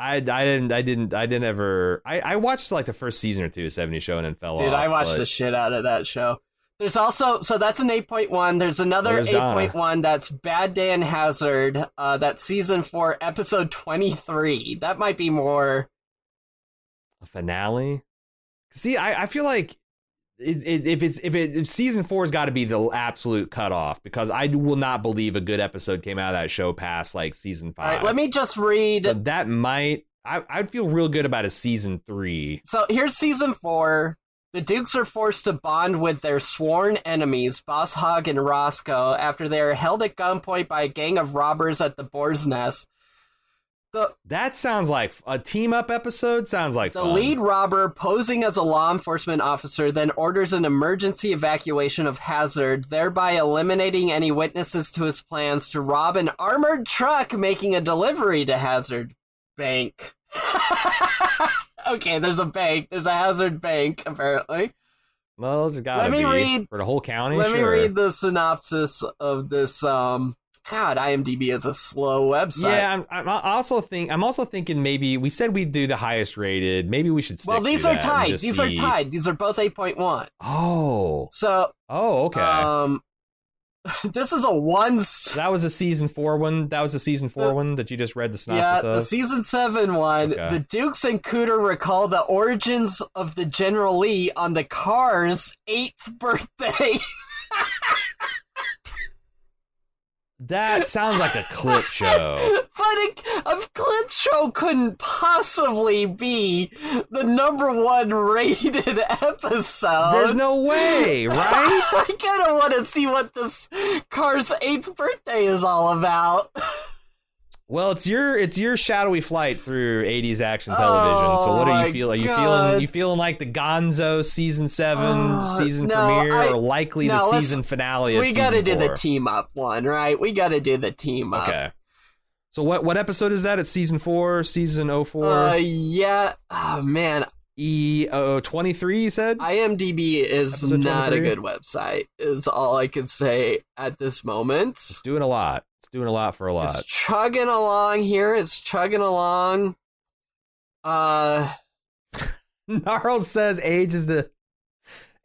I, I didn't I didn't I didn't ever I, I watched like the first season or two of 70 show and then fell off. Dude, I watched but- the shit out of that show. There's also so that's an 8.1. There's another There's 8.1 that's Bad Day and Hazzard. Uh that's season 4 episode 23. That might be more a finale. See, I, I feel like it, it, if it's if it if season four's got to be the absolute cutoff because I will not believe a good episode came out of that show past like season five. right, let me just read So that might I I'd feel real good about a season three. So here's season four. The Dukes are forced to bond with their sworn enemies, Boss Hogg and Roscoe, after they are held at gunpoint by a gang of robbers at the Boar's Nest. The That sounds like a team up episode. Sounds like the fun. lead robber, posing as a law enforcement officer, then orders an emergency evacuation of Hazzard, thereby eliminating any witnesses to his plans to rob an armored truck making a delivery to Hazzard Bank. okay, there's a bank. There's a Hazzard Bank, apparently. Well, Let me be read- for the whole county. Let me read the synopsis of this. Um, God, IMDb is a slow website. Yeah, I'm, I'm also think I'm also thinking maybe we said we'd do the highest rated. Maybe we should. Stick Well, these are tied. These are tied. These are both 8.1. Oh, So, oh, okay. um, this is a one. that was a season four one. That was a season four The- one that you just read the synopsis Yeah, synopsis the season seven one. Okay. The Dukes and Cooter recall the origins of the General Lee on the car's eighth birthday. that sounds like a clip show. but a, a clip show couldn't possibly be the number one rated episode. There's no way, right? I kind of want to see what this car's eighth birthday is all about. Well, it's your it's your shadowy flight through 80s action television. so what Oh are you feeling? Are you God. feeling you feeling like the Gonzo season 7 Oh, season no, premiere I- or likely no, the season finale of we got to do the team up one, right? We got to do the team up. Okay. So what what episode is that? It's season 4, season 04, Uh, yeah. Oh man, E uh, 23 you said? IMDb is not a good website. Is all I can say at this moment. It's doing a lot. It's doing a lot for a lot. It's chugging along here. It's chugging along. Uh, Gnarls says age is the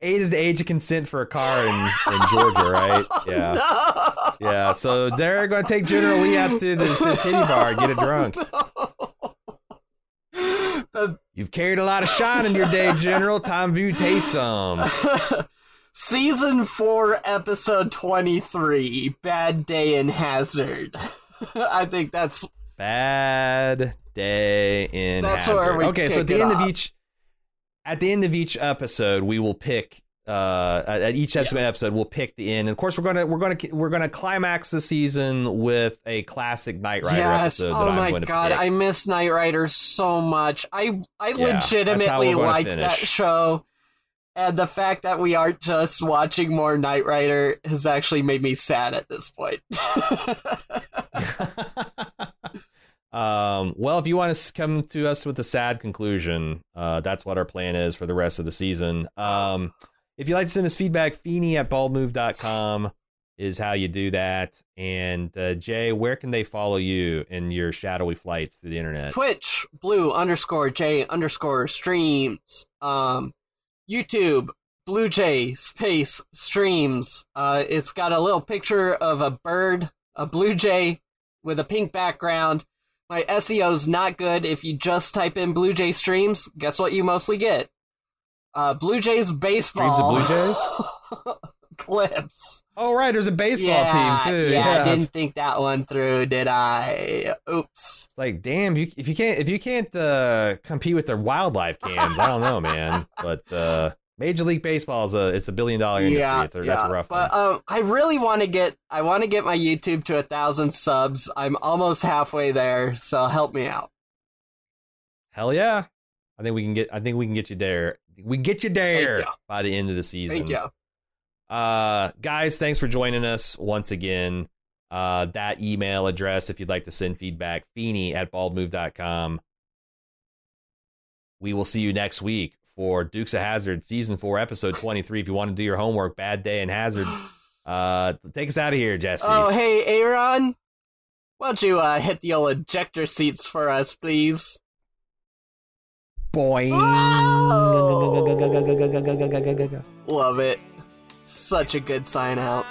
age is the age of consent for a car in, in Georgia, right? Yeah. no. Yeah. So they're gonna take General Lee out to the, the titty bar and get it drunk. The- You've carried a lot of shine in your day, General. Time for you to taste some. Season 4, episode 23 Bad Day in Hazzard. I think that's. Bad day in That's Hazzard. where we okay, so at the end off. of each at the end of each episode, we will pick uh at each subsequent episode we'll pick the end. And of course we're gonna we're gonna we're gonna climax the season with a classic Knight Rider yes. episode Oh my god, pick. I miss Knight Rider so much. I I Yeah, legitimately like that show. And the fact that we aren't just watching more Knight Rider has actually made me sad at this point. um, well, if you want to come to us with a sad conclusion, uh, that's what our plan is for the rest of the season. Um, if you'd like to send us feedback, Feeny at baldmove.com is how you do that. And uh, Jay, where can they follow you in your shadowy flights through the internet? Twitch, blue underscore J underscore streams. Um, YouTube, Blue Jay space streams. Uh, it's got a little picture of a bird, a blue jay with a pink background. My SEO's not good. If you just type in Blue Jay streams, guess what you mostly get? Uh, Blue Jays baseball. Streams of Blue Jays? Clips. Oh, right. There's a baseball yeah, team, too. Yeah, I didn't think that one through, did I? Oops. Like, damn, if you, if you can't if you can't uh, compete with their wildlife cams, I don't know, man. But uh, Major League Baseball is a it's a billion dollar industry. Yeah, it's a, yeah. That's a rough But one. um, I really want to get I want to get my YouTube to a thousand subs. I'm almost halfway there, so help me out. Hell yeah! I think we can get. I think we can get you there. We get you there by the end of the season. Thank you. Uh, guys, thanks for joining us once again. Uh, that email address, if you'd like to send feedback, Feeny at baldmove.com. We will see you next week for Dukes of Hazzard season four, episode 23. If you want to do your homework, Bad Day and Hazzard. Uh, take us out of here, Jesse. Oh, hey, Aaron. Why don't you uh, hit the old ejector seats for us, please? Boing. Love it. Such a good sign out.